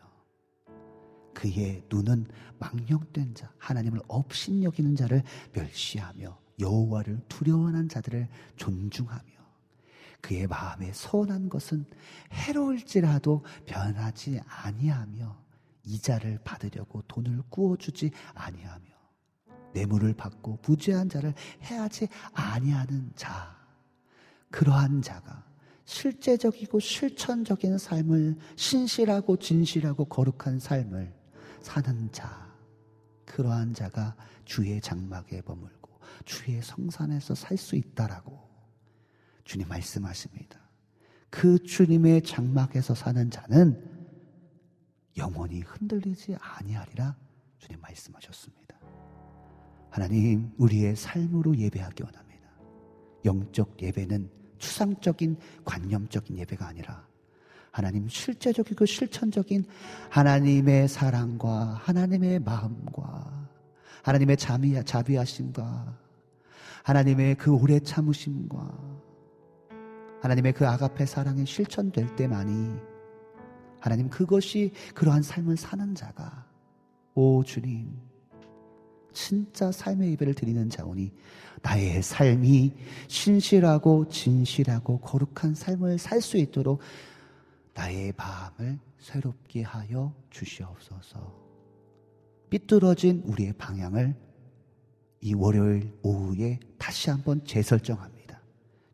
그의 눈은 망령된 자 하나님을 업신여기는 자를 멸시하며 여호와를 두려워하는 자들을 존중하며 그의 마음에 선한 것은 해로울지라도 변하지 아니하며 이자를 받으려고 돈을 구워주지 아니하며 뇌물을 받고 부재한 자를 해하지 아니하는 자 그러한 자가 실제적이고 실천적인 삶을 신실하고 진실하고 거룩한 삶을 사는 자 그러한 자가 주의 장막에 머물고 주의 성산에서 살 수 있다라고 주님 말씀하십니다. 그 주님의 장막에서 사는 자는 영원히 흔들리지 아니하리라 주님 말씀하셨습니다. 하나님, 우리의 삶으로 예배하기 원합니다. 영적 예배는 추상적인 관념적인 예배가 아니라 하나님 실제적이고 실천적인 하나님의 사랑과 하나님의 마음과 하나님의 자비, 자비하심과 하나님의 그 오래 참으심과 하나님의 그 아가페 사랑이 실천될 때만이 하나님 그것이 그러한 삶을 사는 자가 오 주님 진짜 삶의 예배를 드리는 자오니 나의 삶이 신실하고 진실하고 거룩한 삶을 살 수 있도록 나의 마음을 새롭게 하여 주시옵소서. 삐뚤어진 우리의 방향을 이 월요일 오후에 다시 한번 재설정합니다.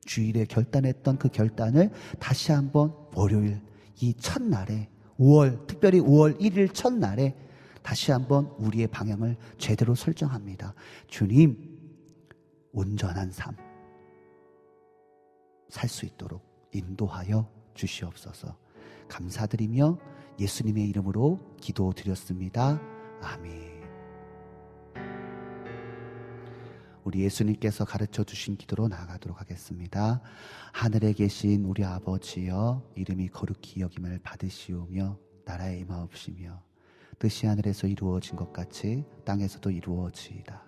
주일에 결단했던 그 결단을 다시 한번 월요일 이 첫날에 5월 특별히 5월 1일 첫날에 다시 한번 우리의 방향을 제대로 설정합니다. 주님 온전한 삶 살 수 있도록 인도하여 주시옵소서. 감사드리며 예수님의 이름으로 기도드렸습니다. 아멘. 우리 예수님께서 가르쳐 주신 기도로 나아가도록 하겠습니다. 하늘에 계신 우리 아버지여 이름이 거룩히 여김을 받으시오며 나라에 임하옵시며 뜻이 하늘에서 이루어진 것 같이 땅에서도 이루어지이다.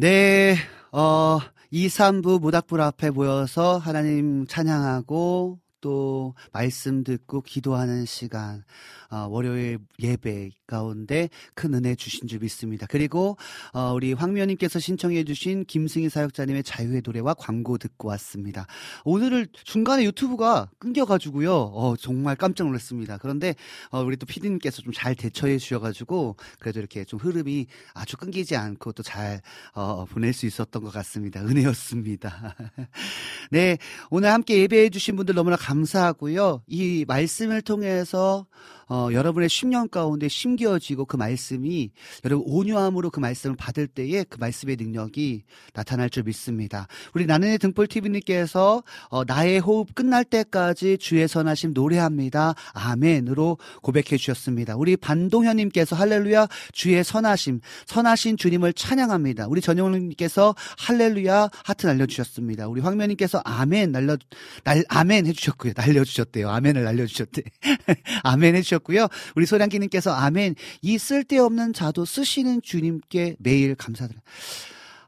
네, 어, 2, 3부 모닥불 앞에 모여서 하나님 찬양하고 또 말씀 듣고 기도하는 시간. 어, 월요일 예배 가운데 큰 은혜 주신 줄 믿습니다. 그리고 어, 우리 황미연님께서 신청해 주신 김승희 사역자님의 자유의 노래와 광고 듣고 왔습니다. 오늘을 중간에 유튜브가 끊겨가지고요. 어, 정말 깜짝 놀랐습니다. 그런데 어, 우리 또 피디님께서 좀 잘 대처해 주셔가지고 그래도 이렇게 좀 흐름이 아주 끊기지 않고 또잘 어, 보낼 수 있었던 것 같습니다. 은혜였습니다. 네, 오늘 함께 예배해 주신 분들 너무나 감 사하고요. 이 말씀을 통해서 어, 여러분의 심령 가운데 심겨지고 그 말씀이 여러분 온유함으로 그 말씀을 받을 때에 그 말씀의 능력이 나타날 줄 믿습니다. 우리 나는의 등불 TV님께서 어, 나의 호흡 끝날 때까지 주의 선하심 노래합니다. 아멘으로 고백해 주셨습니다. 우리 반동현님께서 할렐루야 주의 선하심 선하신 주님을 찬양합니다. 우리 전용님께서 할렐루야 하트 날려주셨습니다. 우리 황면님께서 아멘 날려 날 아멘 해주셨고요. 날려주셨대요. 아멘을 날려주셨대. 아멘 해주셨. 주셨고요. 우리 소량기님께서 아멘. 이 쓸데없는 자도 쓰시는 주님께 매일 감사드려요.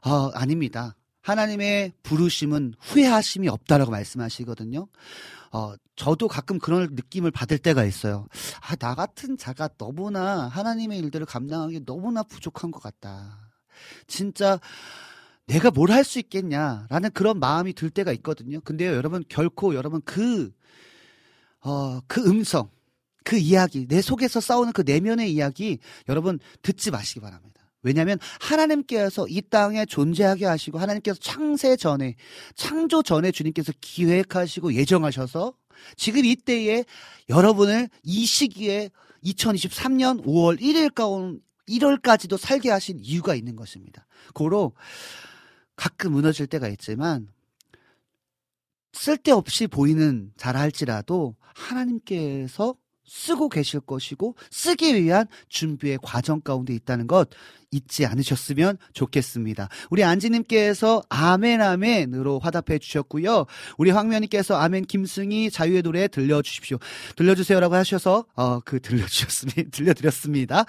어, 아닙니다. 하나님의 부르심은 후회하심이 없다라고 말씀하시거든요. 어, 저도 가끔 그런 느낌을 받을 때가 있어요. 아, 나 같은 자가 너무나 하나님의 일들을 감당하기 너무나 부족한 것 같다. 진짜 내가 뭘 할 수 있겠냐라는 그런 마음이 들 때가 있거든요. 근데요, 여러분 결코 여러분 그 어, 그 음성, 그 이야기, 내 속에서 싸우는 그 내면의 이야기 여러분 듣지 마시기 바랍니다. 왜냐하면 하나님께서 이 땅에 존재하게 하시고 하나님께서 창세 전에 창조 전에 주님께서 기획하시고 예정하셔서 지금 이때에 여러분을 이 시기에 2023년 5월 1일 가운 1월까지도 살게 하신 이유가 있는 것입니다. 고로 가끔 무너질 때가 있지만 쓸데없이 보이는 자라 할지라도 하나님께서 쓰고 계실 것이고 쓰기 위한 준비의 과정 가운데 있다는 것 잊지 않으셨으면 좋겠습니다. 우리 안지님께서 아멘 아멘으로 화답해 주셨고요. 우리 황면님께서 아멘 김승희 자유의 노래 들려주십시오. 들려주세요라고 하셔서 어 그 들려주셨습니다. 들려드렸습니다.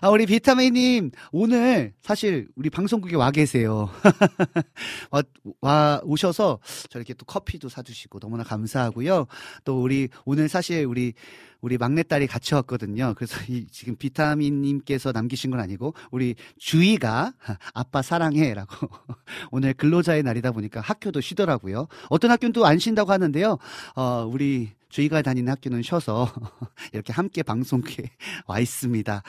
아 우리 비타민님 오늘 사실 우리 방송국에 와 계세요. 와, 와 오셔서 저렇게 또 커피도 사주시고 너무나 감사하고요. 또 우리 오늘 사실 우리 우리 막내딸이 같이 왔거든요. 그래서 이 지금 비타민님께서 남기신 건 아니고 우리 주희가 아빠 사랑해라고 오늘 근로자의 날이다 보니까 학교도 쉬더라고요. 어떤 학교는 또 안 쉰다고 하는데요. 어, 우리 주희가 다니는 학교는 쉬어서 이렇게 함께 방송국에 와 있습니다.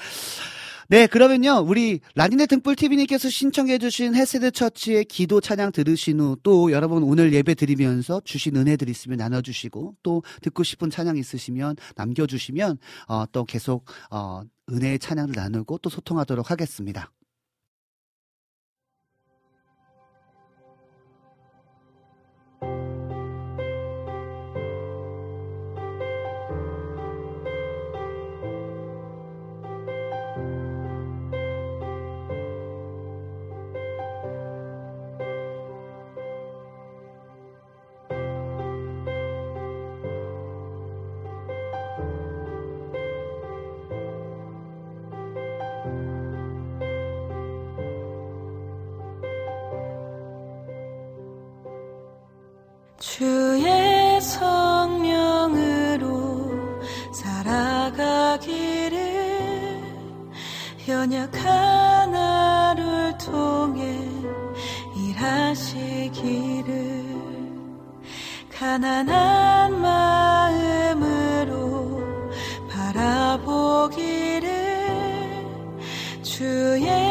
네, 그러면요, 우리 라니네 등불 TV님께서 신청해주신 헤세드 처치의 기도 찬양 들으신 후 또 여러분 오늘 예배 드리면서 주신 은혜들 있으면 나눠주시고 또 듣고 싶은 찬양 있으시면 남겨주시면 어, 또 계속 어, 은혜의 찬양을 나누고 또 소통하도록 하겠습니다. 주의 성령으로 살아가기를 연약한 나를 통해 일하시기를 가난한 마음으로 바라보기를 주의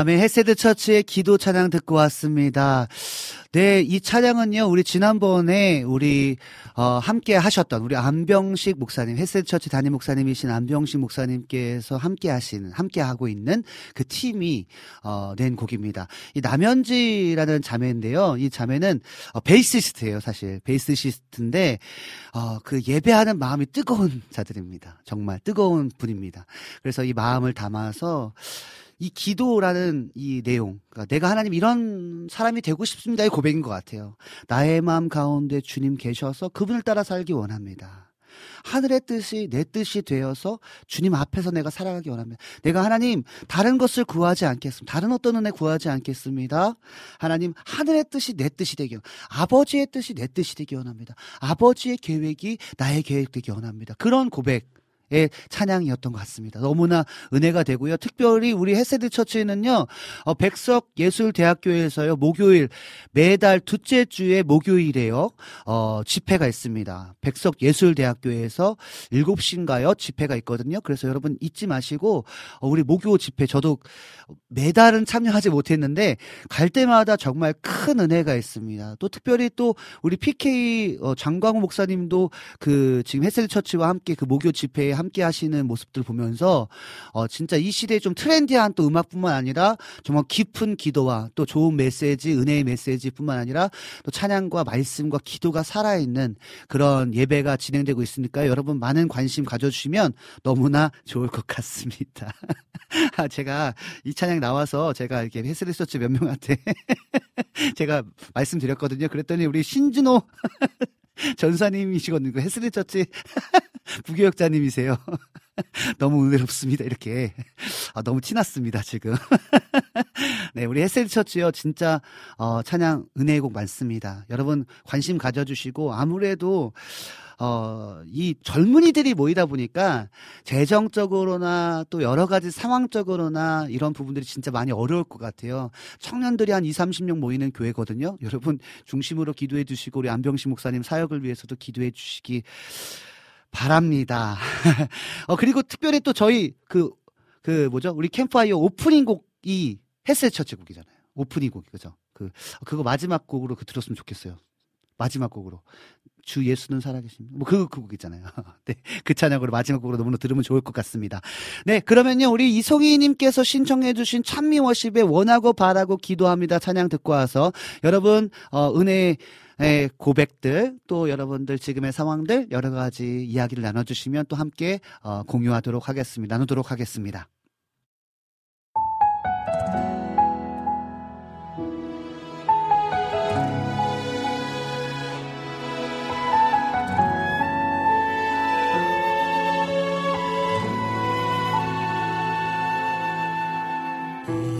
아멘 헤세드 처치의 기도 찬양 듣고 왔습니다. 네, 이 찬양은요, 우리 지난번에 우리, 어, 함께 하셨던 우리 안병식 목사님, 헤세드 처치 담임 목사님이신 안병식 목사님께서 함께 하시는, 함께 하고 있는 그 팀이, 어, 낸 곡입니다. 이 남현지라는 자매인데요. 이 자매는, 어, 베이시스트예요 사실. 베이시스트인데, 어, 그 예배하는 마음이 뜨거운 자들입니다. 정말 뜨거운 분입니다. 그래서 이 마음을 담아서, 이 기도라는 이 내용, 그러니까 내가 하나님 이런 사람이 되고 싶습니다의 고백인 것 같아요. 나의 마음 가운데 주님 계셔서 그분을 따라 살기 원합니다. 하늘의 뜻이 내 뜻이 되어서 주님 앞에서 내가 살아가기 원합니다. 내가 하나님 다른 것을 구하지 않겠습니다. 다른 어떤 은혜 구하지 않겠습니다. 하나님 하늘의 뜻이 내 뜻이 되기 원. 아버지의 뜻이 내 뜻이 되기 원합니다. 아버지의 계획이 나의 계획 되기 원합니다. 그런 고백. 의 찬양이었던 것 같습니다. 너무나 은혜가 되고요. 특별히 우리 헤세드 처치는요, 어, 백석 예술대학교에서요, 목요일, 매달 둘째 주에 목요일에요, 어, 집회가 있습니다. 백석 예술대학교에서 7시인가요? 집회가 있거든요. 그래서 여러분 잊지 마시고, 어, 우리 목요 집회, 저도 매달은 참여하지 못했는데, 갈 때마다 정말 큰 은혜가 있습니다. 또 특별히 또 우리 PK 어, 장광호 목사님도 그 지금 헤세드 처치와 함께 그 목요 집회에 함께 하시는 모습들 보면서 어 진짜 이 시대에 좀 트렌디한 또 음악뿐만 아니라 정말 깊은 기도와 또 좋은 메시지, 은혜의 메시지뿐만 아니라 또 찬양과 말씀과 기도가 살아있는 그런 예배가 진행되고 있으니까 여러분 많은 관심 가져주시면 너무나 좋을 것 같습니다. 아, 제가 이 찬양 나와서 제가 이렇게 헤세드 처치 몇 명한테 제가 말씀드렸거든요. 그랬더니 우리 신준호 전사님이시거든요. 헤스리 처치 부교역자님이세요. 너무 은혜롭습니다. 이렇게. 아, 너무 티났습니다, 지금. 네, 우리 헤스리 처치요. 진짜, 어, 찬양 은혜의 곡 많습니다. 여러분 관심 가져주시고, 아무래도, 어, 이 젊은이들이 모이다 보니까 재정적으로나 또 여러 가지 상황적으로나 이런 부분들이 진짜 많이 어려울 것 같아요. 청년들이 한 2, 30명 모이는 교회거든요. 여러분 중심으로 기도해 주시고 우리 안병식 목사님 사역을 위해서도 기도해 주시기 바랍니다. 어, 그리고 특별히 또 저희 그, 그 뭐죠? 우리 캠프파이어 오프닝 곡이 Hills Church 곡이잖아요. 오프닝 곡이 그죠? 그, 그거 마지막 곡으로 그 들었으면 좋겠어요. 마지막 곡으로. 주 예수는 살아계십니다. 뭐, 그, 그 곡 있잖아요. 네. 그 찬양으로 마지막 곡으로 너무나 들으면 좋을 것 같습니다. 네. 그러면요. 우리 이송희님께서 신청해주신 찬미 워십에 원하고 바라고 기도합니다. 찬양 듣고 와서 여러분, 어, 은혜, 의 고백들 또 여러분들 지금의 상황들 여러 가지 이야기를 나눠주시면 또 함께 어, 공유하도록 하겠습니다. 나누도록 하겠습니다.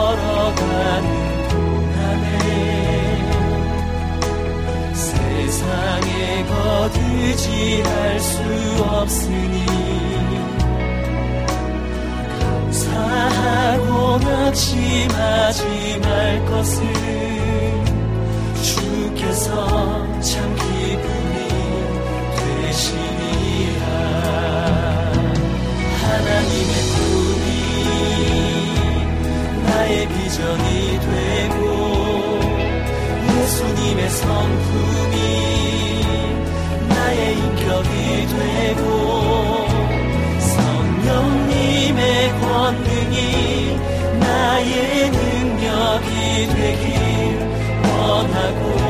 걸어가는 동안에 세상에 거두지 할 수 없으니 다하고 낙심하지 말 것을 주께서 참 기쁨이 나의 비전이 되고 예수님의 성품이 나의 인격이 되고 성령님의 권능이 나의 능력이 되길 원하고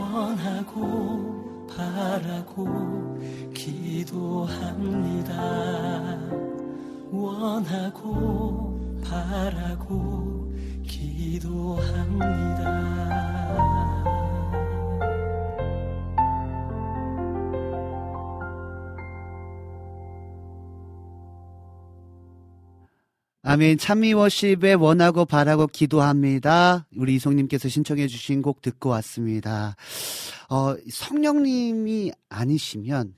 원하고 바라고 기도합니다. 원하고 바라고 기도합니다. 아멘. 찬미워십에 원하고 바라고 기도합니다. 우리 이송님께서 신청해 주신 곡 듣고 왔습니다. 어, 성령님이 아니시면,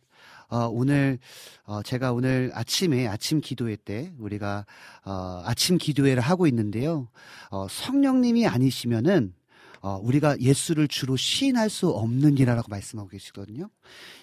어, 오늘, 어, 제가 오늘 아침에, 아침 기도회 때, 우리가, 어, 아침 기도회를 하고 있는데요. 어, 성령님이 아니시면은, 어, 우리가 예수를 주로 시인할 수 없는 이라라고 말씀하고 계시거든요.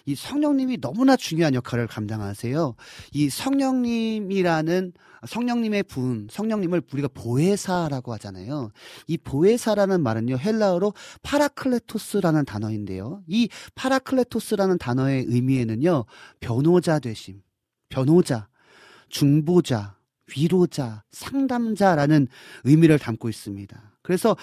이 성령님이 너무나 중요한 역할을 감당하세요. 이 성령님이라는 성령님의 분, 성령님을 우리가 보혜사라고 하잖아요. 이 보혜사라는 말은요, 헬라어로 파라클레토스라는 단어인데요. 이 파라클레토스라는 단어의 의미에는요, 변호자 되심, 변호자, 중보자, 위로자, 상담자라는 의미를 담고 있습니다. 그래서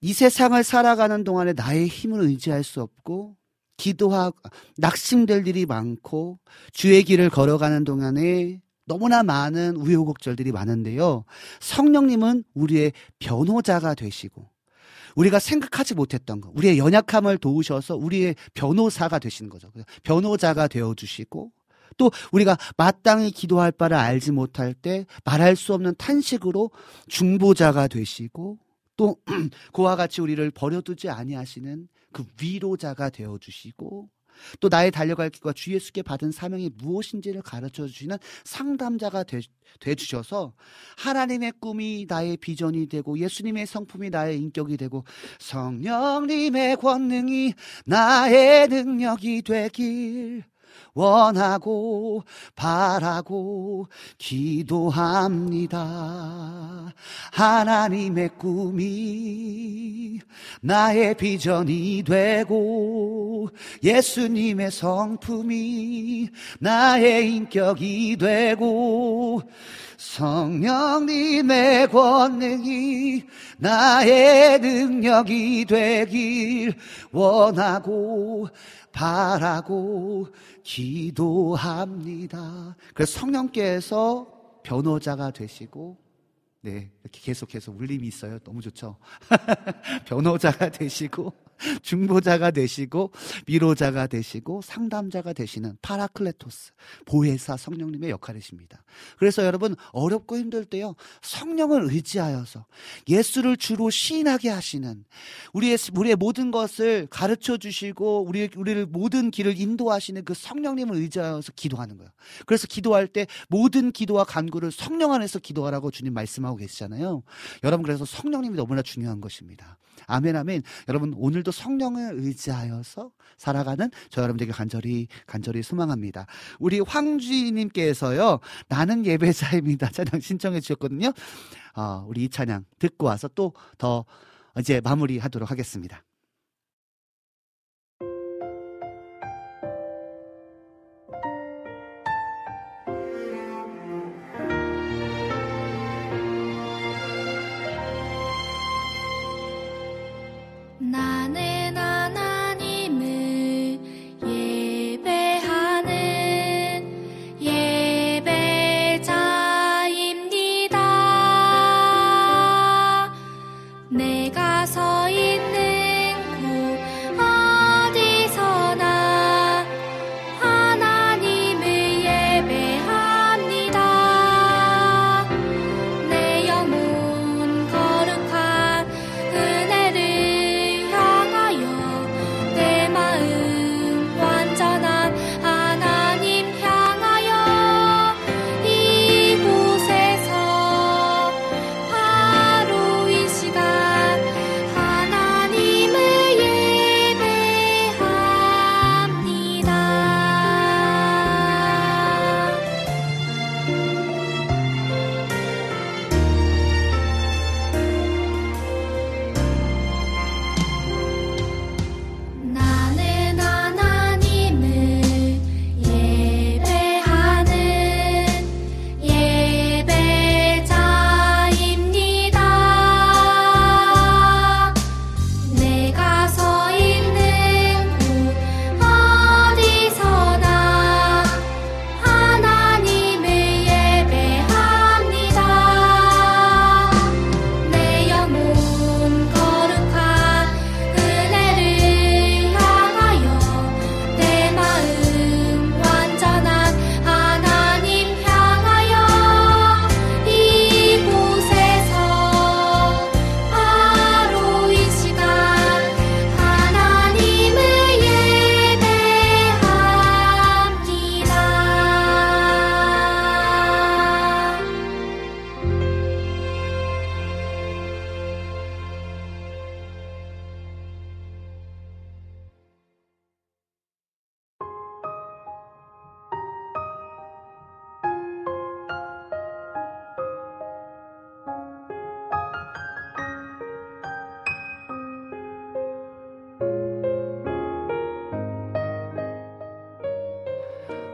이 세상을 살아가는 동안에 나의 힘을 의지할 수 없고 기도하고 낙심될 일이 많고 주의 길을 걸어가는 동안에 너무나 많은 우여곡절들이 많은데요. 성령님은 우리의 변호자가 되시고 우리가 생각하지 못했던 것, 우리의 연약함을 도우셔서 우리의 변호사가 되시는 거죠. 변호자가 되어 주시고 또 우리가 마땅히 기도할 바를 알지 못할 때 말할 수 없는 탄식으로 중보자가 되시고 또 그와 같이 우리를 버려두지 아니하시는 그 위로자가 되어 주시고 또 나의 달려갈 길과 주 예수께 받은 사명이 무엇인지를 가르쳐 주시는 상담자가 되, 되 주셔서 하나님의 꿈이 나의 비전이 되고 예수님의 성품이 나의 인격이 되고 성령님의 권능이 나의 능력이 되길 원하고 바라고 기도합니다. 하나님의 꿈이 나의 비전이 되고 예수님의 성품이 나의 인격이 되고 성령님의 권능이 나의 능력이 되길 원하고 바라고 기도합니다. 그래서 성령께서 변호자가 되시고 네, 이렇게 계속해서 울림이 있어요. 너무 좋죠. 변호자가 되시고 중보자가 되시고 위로자가 되시고 상담자가 되시는 파라클레토스 보혜사 성령님의 역할이십니다. 그래서 여러분 어렵고 힘들 때요 성령을 의지하여서 예수를 주로 시인하게 하시는 우리의 우리의 모든 것을 가르쳐 주시고 우리 우리를 모든 길을 인도하시는 그 성령님을 의지하여서 기도하는 거예요. 그래서 기도할 때 모든 기도와 간구를 성령 안에서 기도하라고 주님 말씀하고 계시잖아요. 여러분 그래서 성령님이 너무나 중요한 것입니다. 아멘 아멘. 여러분 오늘도 성령을 의지하여서 살아가는 저 여러분들에게 간절히 간절히 소망합니다. 우리 황주희님께서요 나는 예배자입니다 찬양 신청해 주셨거든요. 어, 우리 이 찬양 듣고 와서 또 더 이제 마무리 하도록 하겠습니다.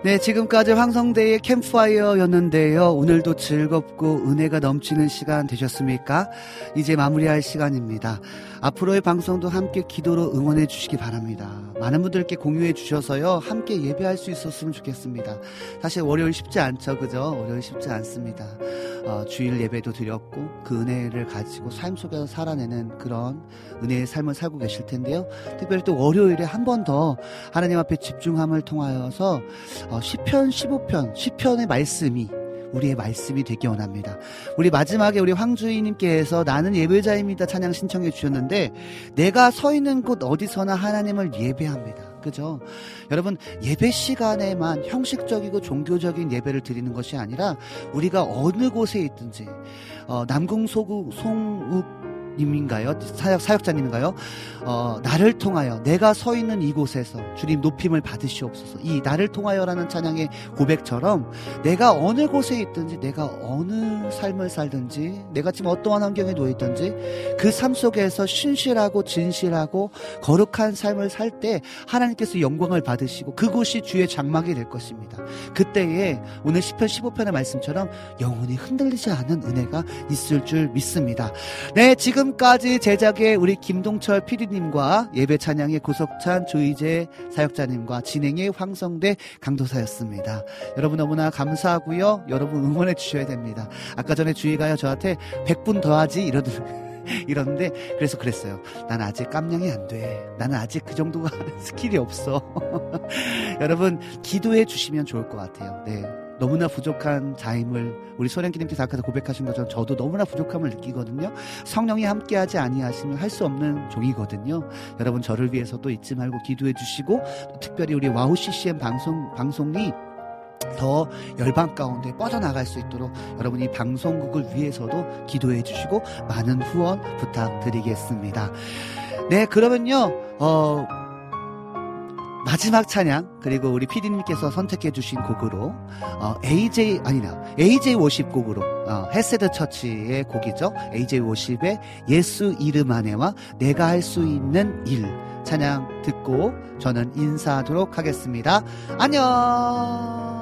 네, 지금까지 황성대의 캠프파이어였는데요. 오늘도 즐겁고 은혜가 넘치는 시간 되셨습니까? 이제 마무리할 시간입니다. 앞으로의 방송도 함께 기도로 응원해 주시기 바랍니다. 많은 분들께 공유해 주셔서요. 함께 예배할 수 있었으면 좋겠습니다. 사실 월요일 쉽지 않죠. 그죠? 월요일 쉽지 않습니다. 어, 주일 예배도 드렸고 그 은혜를 가지고 삶 속에서 살아내는 그런 은혜의 삶을 살고 계실 텐데요. 특별히 또 월요일에 한 번 더 하나님 앞에 집중함을 통하여서 어, 10편, 15편, 10편의 말씀이 우리의 말씀이 되기 원합니다. 우리 마지막에 우리 황주희님께서 나는 예배자입니다 찬양 신청해 주셨는데 내가 서 있는 곳 어디서나 하나님을 예배합니다. 그죠? 여러분 예배 시간에만 형식적이고 종교적인 예배를 드리는 것이 아니라 우리가 어느 곳에 있든지 어, 남궁 소구 송욱 님인가요? 사역, 사역자님인가요? 어, 나를 통하여 내가 서 있는 이곳에서 주님 높임을 받으시옵소서. 이 나를 통하여라는 찬양의 고백처럼 내가 어느 곳에 있든지 내가 어느 삶을 살든지 내가 지금 어떠한 환경에 놓여 있든지 그 삶 속에서 신실하고 진실하고 거룩한 삶을 살 때 하나님께서 영광을 받으시고 그곳이 주의 장막이 될 것입니다. 그때에 오늘 10편 15편의 말씀처럼 영혼이 흔들리지 않은 은혜가 있을 줄 믿습니다. 네, 지금 까지 제작의 우리 김동철 PD님과 예배 찬양의 고석찬 조희재 사역자님과 진행의 황성대 강도사였습니다. 여러분 너무나 감사하고요. 여러분 응원해 주셔야 됩니다. 아까 전에 주희가요 저한테 100분 더 하지 이러더라고요. 이러는데 그래서 그랬어요. 난 아직 깜냥이 안 돼. 나는 아직 그 정도가 skill이 없어. 여러분 기도해 주시면 좋을 것 같아요. 네. 너무나 부족한 자임을 우리 소련기님께서 아까도 고백하신 것처럼 저도 너무나 부족함을 느끼거든요. 성령이 함께하지 아니하시면 할 수 없는 종이거든요. 여러분 저를 위해서도 잊지 말고 기도해 주시고 특별히 우리 WOW CCM 방송 방송이 더 열방 가운데 뻗어나갈 수 있도록 여러분 이 방송국을 위해서도 기도해 주시고 많은 후원 부탁드리겠습니다. 네, 그러면요, 어, 마지막 찬양 그리고 우리 피디님께서 선택해 주신 곡으로 어, AJ 아니나 AJ 50 곡으로 어, 헤세드 처치의 곡이죠. AJ 50의 예수 이름 안에와 내가 할 수 있는 일 찬양 듣고 저는 인사하도록 하겠습니다. 안녕.